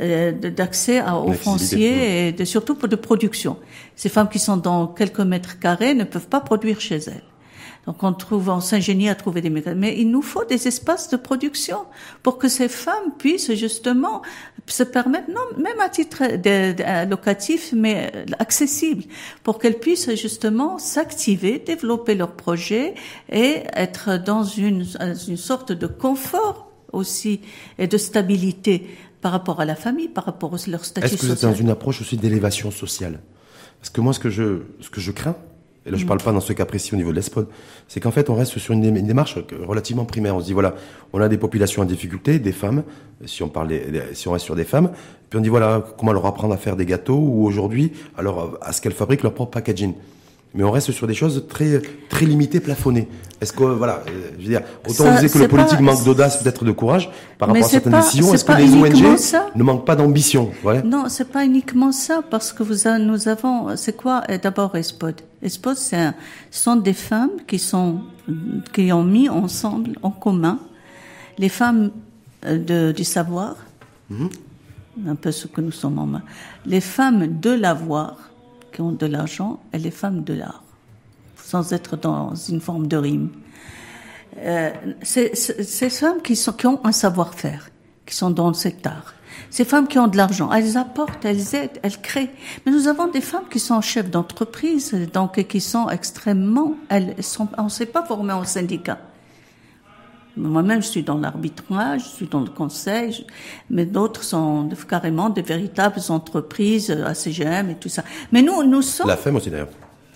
euh, d'accès aux fonciers et de, surtout pour de production. Ces femmes qui sont dans quelques mètres carrés ne peuvent pas produire chez elles. Donc on trouve, on s'ingénie à trouver des mécanismes. Mais il nous faut des espaces de production pour que ces femmes puissent justement se permettre, non, même à titre locatif, mais accessible, pour qu'elles puissent justement s'activer, développer leurs projets et être dans une, une sorte de confort aussi et de stabilité par rapport à la famille, par rapport à leur statut social. Est-ce que vous êtes dans une approche aussi d'élévation sociale? Parce que moi, ce que je, ce que je crains, et là je parle pas dans ce cas précis au niveau de l'ESPOD, c'est qu'en fait on reste sur une, démarche relativement primaire. On se dit voilà, on a des populations en difficulté, des femmes, si on parle, si on reste sur des femmes, puis on dit voilà comment leur apprendre à faire des gâteaux ou aujourd'hui alors à ce qu'elles fabriquent leur propre packaging mais on reste sur des choses très très limitées, plafonnées. Est-ce que voilà, euh, je veux dire, autant on disait que le politique manque d'audace, peut-être de courage par rapport à certaines décisions. Est-ce que les ONG ne manquent pas d'ambition ouais. Non, c'est pas uniquement ça, parce que vous nous avons, c'est quoi euh, d'abord ESPOD ESPOD, c'est sont des femmes qui sont qui ont mis ensemble, en commun, les femmes euh, de, du savoir, mhm. un peu ce que nous sommes en main, les femmes de l'avoir qui ont de l'argent et les femmes de l'art, sans être dans une forme de rime. Euh, ces femmes qui, ont un savoir-faire, qui sont dans cet art. Ces femmes qui ont de l'argent, elles apportent, elles aident, elles créent. Mais nous avons des femmes qui sont chefs d'entreprise, donc qui sont extrêmement, elles sont, on ne s'est pas formé en syndicat. Moi-même, je suis dans l'arbitrage, je suis dans le conseil, mais d'autres sont carrément des véritables entreprises, ACGM et tout ça. Mais nous, nous sommes... La FEM aussi d'ailleurs.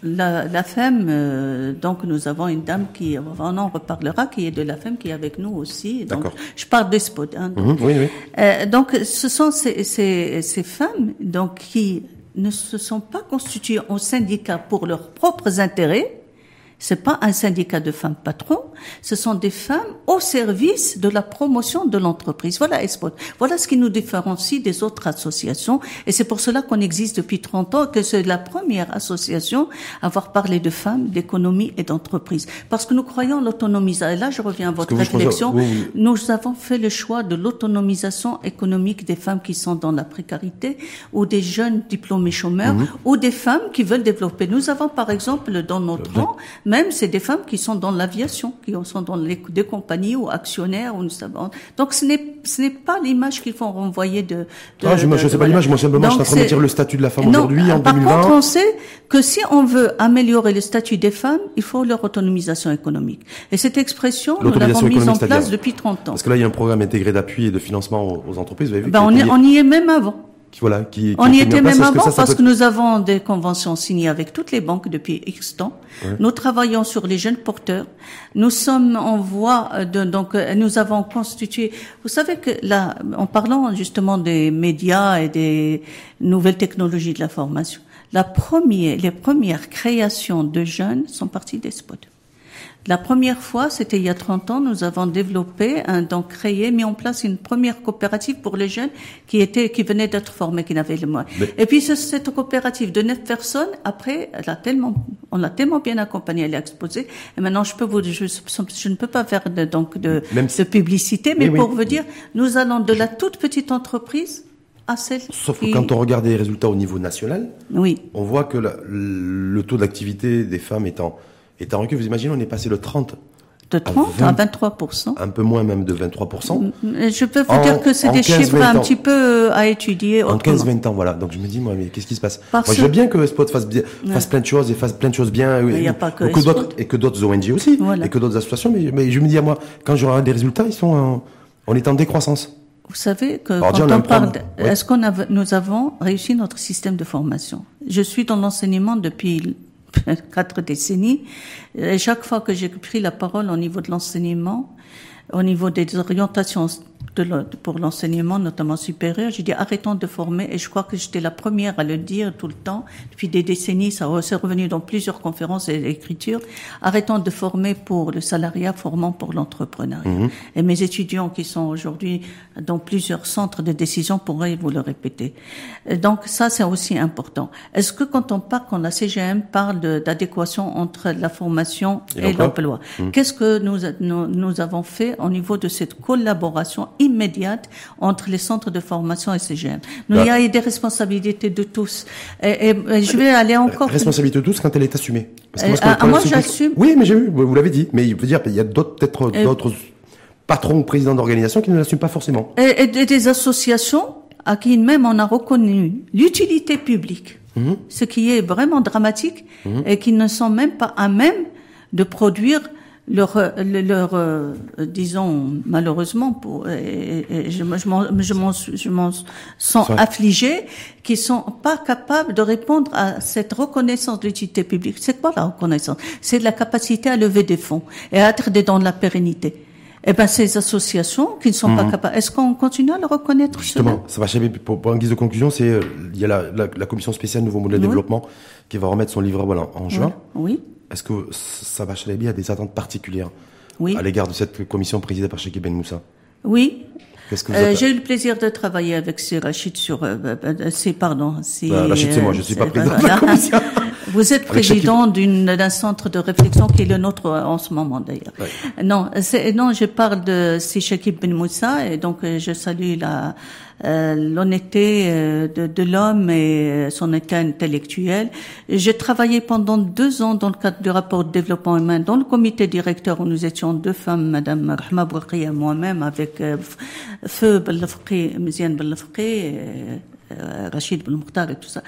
La, la FEM, euh, donc nous avons une dame qui, on en reparlera, qui est de la FEM, qui est avec nous aussi. Donc, je parle des spots. Hein, mhm, oui, oui. Euh, donc, ce sont ces, ces, ces femmes donc qui ne se sont pas constituées en syndicat pour leurs propres intérêts, c'est pas un syndicat de femmes patrons, ce sont des femmes au service de la promotion de l'entreprise. Voilà Espot. Voilà ce qui nous différencie des autres associations et c'est pour cela qu'on existe depuis 30 ans que c'est la première association à avoir parlé de femmes, d'économie et d'entreprise. Parce que nous croyons l'autonomisation. Et là, je reviens à votre réflexion. Nous avons fait le choix de l'autonomisation économique des femmes qui sont dans la précarité ou des jeunes diplômés chômeurs mhm. ou des femmes qui veulent développer. Nous avons par exemple dans notre rang même, c'est des femmes qui sont dans l'aviation, qui sont dans les, des compagnies ou actionnaires ou nous savons. Donc, ce n'est ce n'est pas l'image qu'il faut renvoyer de. de ah, je ne sais pas l'image, moi simplement, je suis en train de dire le statut de la femme aujourd'hui en par 2020. Par contre, on sait que si on veut améliorer le statut des femmes, il faut leur autonomisation économique. Et cette expression, nous l'avons mise en place depuis 30 ans. Parce que là, il y a un programme intégré d'appui et de financement aux entreprises. Vous avez vu ben, on, on y est même avant voilà, qui, On y était même avant parce que nous avons des conventions signées avec toutes les banques depuis X temps. Nous travaillons sur les jeunes porteurs. Nous sommes en voie de donc nous avons constitué. Vous savez que là, en parlant justement des médias et des nouvelles technologies de la formation, la première, les premières créations de jeunes sont parties des spots. La première fois, c'était il y a 30 ans, nous avons développé, un, donc créé, mis en place une première coopérative pour les jeunes qui étaient, qui venaient d'être formés, qui n'avaient le moyens. Et puis cette coopérative de neuf personnes, après, elle a tellement, on l'a tellement bien accompagnée, elle est exposée. Et maintenant, je peux vous, je, je ne peux pas faire de, donc de, de publicité, mais pour vous dire, nous allons de la toute petite entreprise à celle Sauf que quand on regarde les résultats au niveau national, oui. on voit que le taux d'activité des femmes étant et tant que vous imaginez, on est passé de 30 de 30 à, 23 Un peu moins même de 23% Je peux vous dire que c'est des chiffres un petit peu euh, à étudier. En 15-20 ans, voilà. Donc je me dis, moi, mais qu'est-ce qui se passe? Moi, je veux bien que Spot fasse, bien, fasse plein de choses et fasse plein de choses bien. Il n'y a pas que, que d'autres et que d'autres ONG aussi et que d'autres associations. Mais, mais, je me dis à moi, quand j'aurai des résultats, ils sont, on est en décroissance. Vous savez que quand on, parle, est-ce qu'on a, nous avons réussi notre système de formation? Je suis dans l'enseignement depuis (laughs) quatre décennies. Chaque fois que j'ai pris la parole au niveau de l'enseignement, au niveau des orientations pour l'enseignement, notamment supérieur, j'ai dit arrêtons de former et je crois que j'étais la première à le dire tout le temps. Depuis des décennies, ça s'est revenu dans plusieurs conférences et écritures. Arrêtons de former pour le salariat, formons pour l'entrepreneuriat. Mhm. Et mes étudiants qui sont aujourd'hui dans plusieurs centres de décision pourraient vous le répéter. Donc ça, c'est aussi important. Est-ce que quand on parle, quand la CGM parle d'adéquation entre la formation et, l'emploi, mhm. qu'est-ce que nous, nous, nous avons fait au niveau de cette collaboration immédiate entre les centres de formation et CGM. Nous, il y a des responsabilités de tous. Et, je vais aller encore. Responsabilité de tous quand elle est assumée. Parce que moi, ah, moi j'assume. Oui, mais j'ai vu, vous l'avez dit. Mais il veut dire, il y a d'autres, peut-être d'autres patrons ou présidents d'organisations qui ne l'assument pas forcément. Et, des associations à qui même on a reconnu l'utilité publique, mhm. ce qui est vraiment dramatique, mhm. et qui ne sont même pas à même de produire leur, leur euh, disons malheureusement pour et, je, je m'en je m'en sens affligé qui sont pas capables de répondre à cette reconnaissance de l'utilité publique c'est quoi la reconnaissance? C'est la capacité à lever des fonds et à être dans la pérennité eh ben, ces associations qui ne sont pas mhm. capables, est-ce qu'on continue à le reconnaître Justement, ça va jamais. Pour, pour, en guise de conclusion, c'est euh, il y a la, la, la, commission spéciale nouveau modèle de développement qui va remettre son livre en, en juin. Oui. Est-ce que va Chalabi a des attentes particulières oui. à l'égard de cette commission présidée par Cheikh Ben Moussa? Oui. Euh, J'ai eu le plaisir de travailler avec ces Rachid sur, euh, euh, euh c'est pardon, c'est. Bah, Rachid, c'est moi, je suis pas président de la commission. (laughs) Vous êtes président d'un centre de réflexion qui est le nôtre en ce moment d'ailleurs. Non, non, je parle de Shakib Ben Moussa et donc je salue la l'honnêteté euh, de, de l'homme et euh, son état intellectuel. J'ai travaillé pendant deux ans dans le cadre du rapport de développement humain dans le comité directeur où nous étions deux femmes, Madame Rahma Bourqi et moi-même, avec Feu Bellafqi, Miziane Bellafqi, Rachid Belmokhtar et tout ça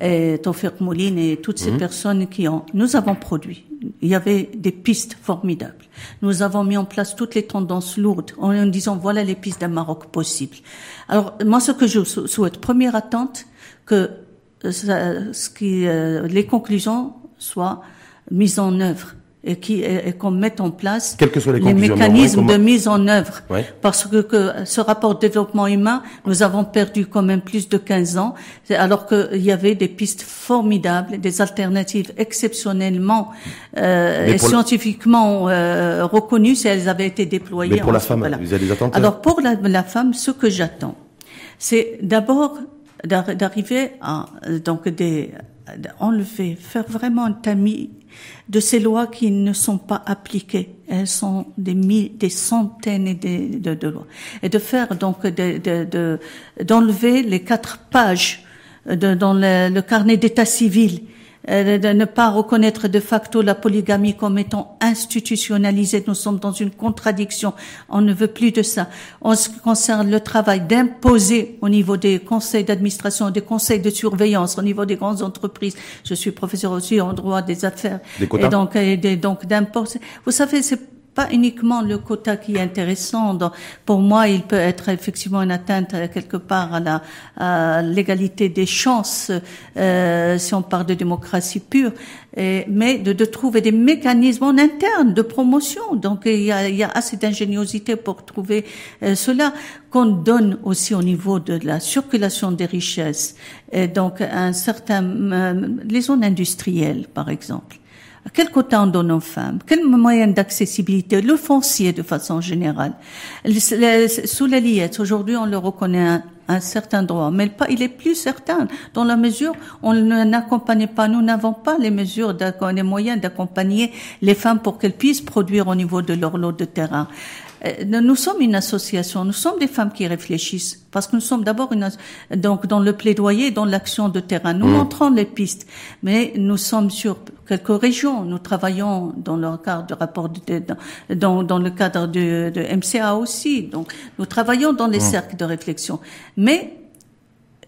et Tawfiq Mouline et toutes ces mhm. personnes qui ont, nous avons produit. Il y avait des pistes formidables. Nous avons mis en place toutes les tendances lourdes en disant voilà les pistes d'un Maroc possible. Alors moi ce que je souhaite, première attente, que euh, ce qui, euh, les conclusions soient mises en œuvre et qui et, qu'on mette en place les, mécanismes de mise en œuvre. Parce que, que, ce rapport de développement humain, nous avons perdu quand même plus de 15 ans, alors qu'il y avait des pistes formidables, des alternatives exceptionnellement euh, et scientifiquement euh, reconnues si elles avaient été déployées. Mais pour la femme, vous avez des attentes Alors pour la, la femme, ce que j'attends, c'est d'abord d'arriver à donc des enlever, faire un tamis de ces lois qui ne sont pas appliquées. Elles sont des, des centaines de, lois. Et de faire donc d'enlever de, les quatre pages dans le carnet d'état civil de ne pas reconnaître de facto la polygamie comme étant institutionnalisée. Nous sommes dans une contradiction. On ne veut plus de ça. En ce qui concerne le travail, d'imposer au niveau des conseils d'administration, des conseils de surveillance, au niveau des grandes entreprises. Je suis professeur aussi en droit des affaires. Des quotas. Et donc, et donc d'imposer. Vous savez, c'est pas uniquement le quota qui est intéressant. pour moi, il peut être effectivement une atteinte euh, quelque part à l'égalité des chances, euh, si on parle de démocratie pure, mais de, de, trouver des mécanismes en interne de promotion. Donc il y a, il y a assez d'ingéniosité pour trouver euh, cela qu'on donne aussi au niveau de la circulation des richesses. Donc un certain euh, les zones industrielles, par exemple quel quota on donne aux femmes? Quel moyen d'accessibilité? Le foncier de façon générale. Sous la liette, aujourd'hui on le reconnaît un, un certain droit, mais il est plus certain dans la mesure on n'accompagne pas, nous n'avons pas les mesures, les moyens d'accompagner les femmes pour qu'elles puissent produire au niveau de leur lot de terrain. Euh, nous sommes une association, nous sommes des femmes qui réfléchissent, parce que nous sommes d'abord une, donc dans le plaidoyer, dans l'action de terrain. Nous mmh. montrons les pistes, mais nous sommes sur quelques régions. Nous travaillons dans le cadre de rapport de, dans, dans le cadre de, de, MCA aussi. Donc, nous travaillons dans les mmh. cercles de réflexion. Mais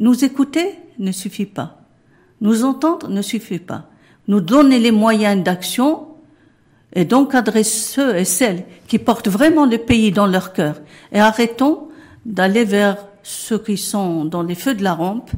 nous écouter ne suffit pas. Nous entendre ne suffit pas. Nous donner les moyens d'action et donc adresse ceux et celles qui portent vraiment le pays dans leur cœur. Et arrêtons d'aller vers ceux qui sont dans les feux de la rampe.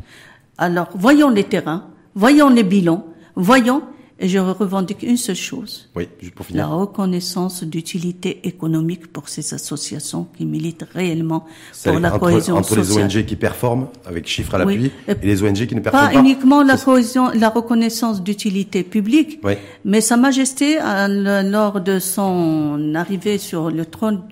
Alors, voyons les terrains, voyons les bilans, voyons et je revendique une seule chose. Oui, pour finir. La reconnaissance d'utilité économique pour ces associations qui militent réellement pour la cohésion entre sociale. Entre les ONG qui performent avec chiffres à l'appui et, les ONG qui ne performent pas. Pas uniquement la cohésion, la reconnaissance d'utilité publique, oui. mais Sa Majesté, lors de son arrivée sur le trône,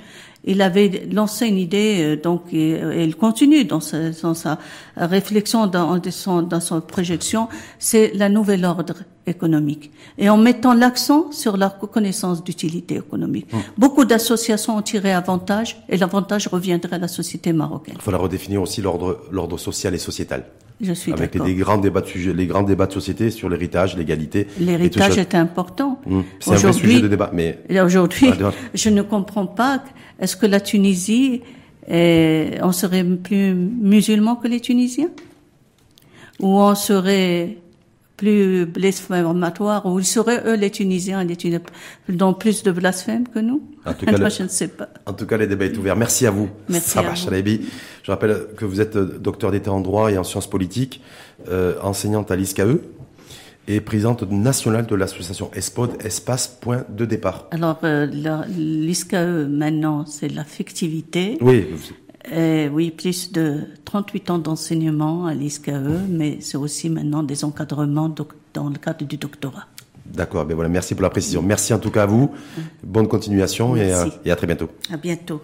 il avait lancé une idée, euh, donc et, il continue dans sa, dans sa réflexion, dans, dans, son, dans son projection, c'est la nouvelle ordre économique. Et en mettant l'accent sur la reconnaissance d'utilité économique. Hum. Beaucoup d'associations ont tiré avantage, et l'avantage reviendrait à la société marocaine. Il faut la redéfinir aussi l'ordre, l'ordre social et sociétal. Je suis Avec les, grands débats de sujet, les grands débats de société sur l'héritage, l'égalité. L'héritage est important. Hum. C'est un vrai sujet de débat, mais. Aujourd'hui, (laughs) je ne comprends pas est-ce que la Tunisie, on serait plus musulman que les Tunisiens? Ou on serait plus blasphématoire, ou ils seraient, eux, les Tunisiens, les Tunisiens, dans plus de blasphème que nous? En tout, cas, je ne sais pas. en tout cas, les débats est ouvert. Merci à vous. Merci à vous. Je rappelle que vous êtes docteur d'État en droit et en sciences politiques, euh, enseignante à l'ISCAE et présidente nationale de l'association ESPOD, Espace Point de Départ. Alors, euh, l'ISCAE, maintenant, c'est l'affectivité. Oui. Euh, oui, plus de 38 ans d'enseignement à l'ISCAE, mais c'est aussi maintenant des encadrements dans le cadre du doctorat. D'accord, ben voilà, merci pour la précision. Merci en tout cas à vous. Bonne continuation et, euh, et à très bientôt. À bientôt.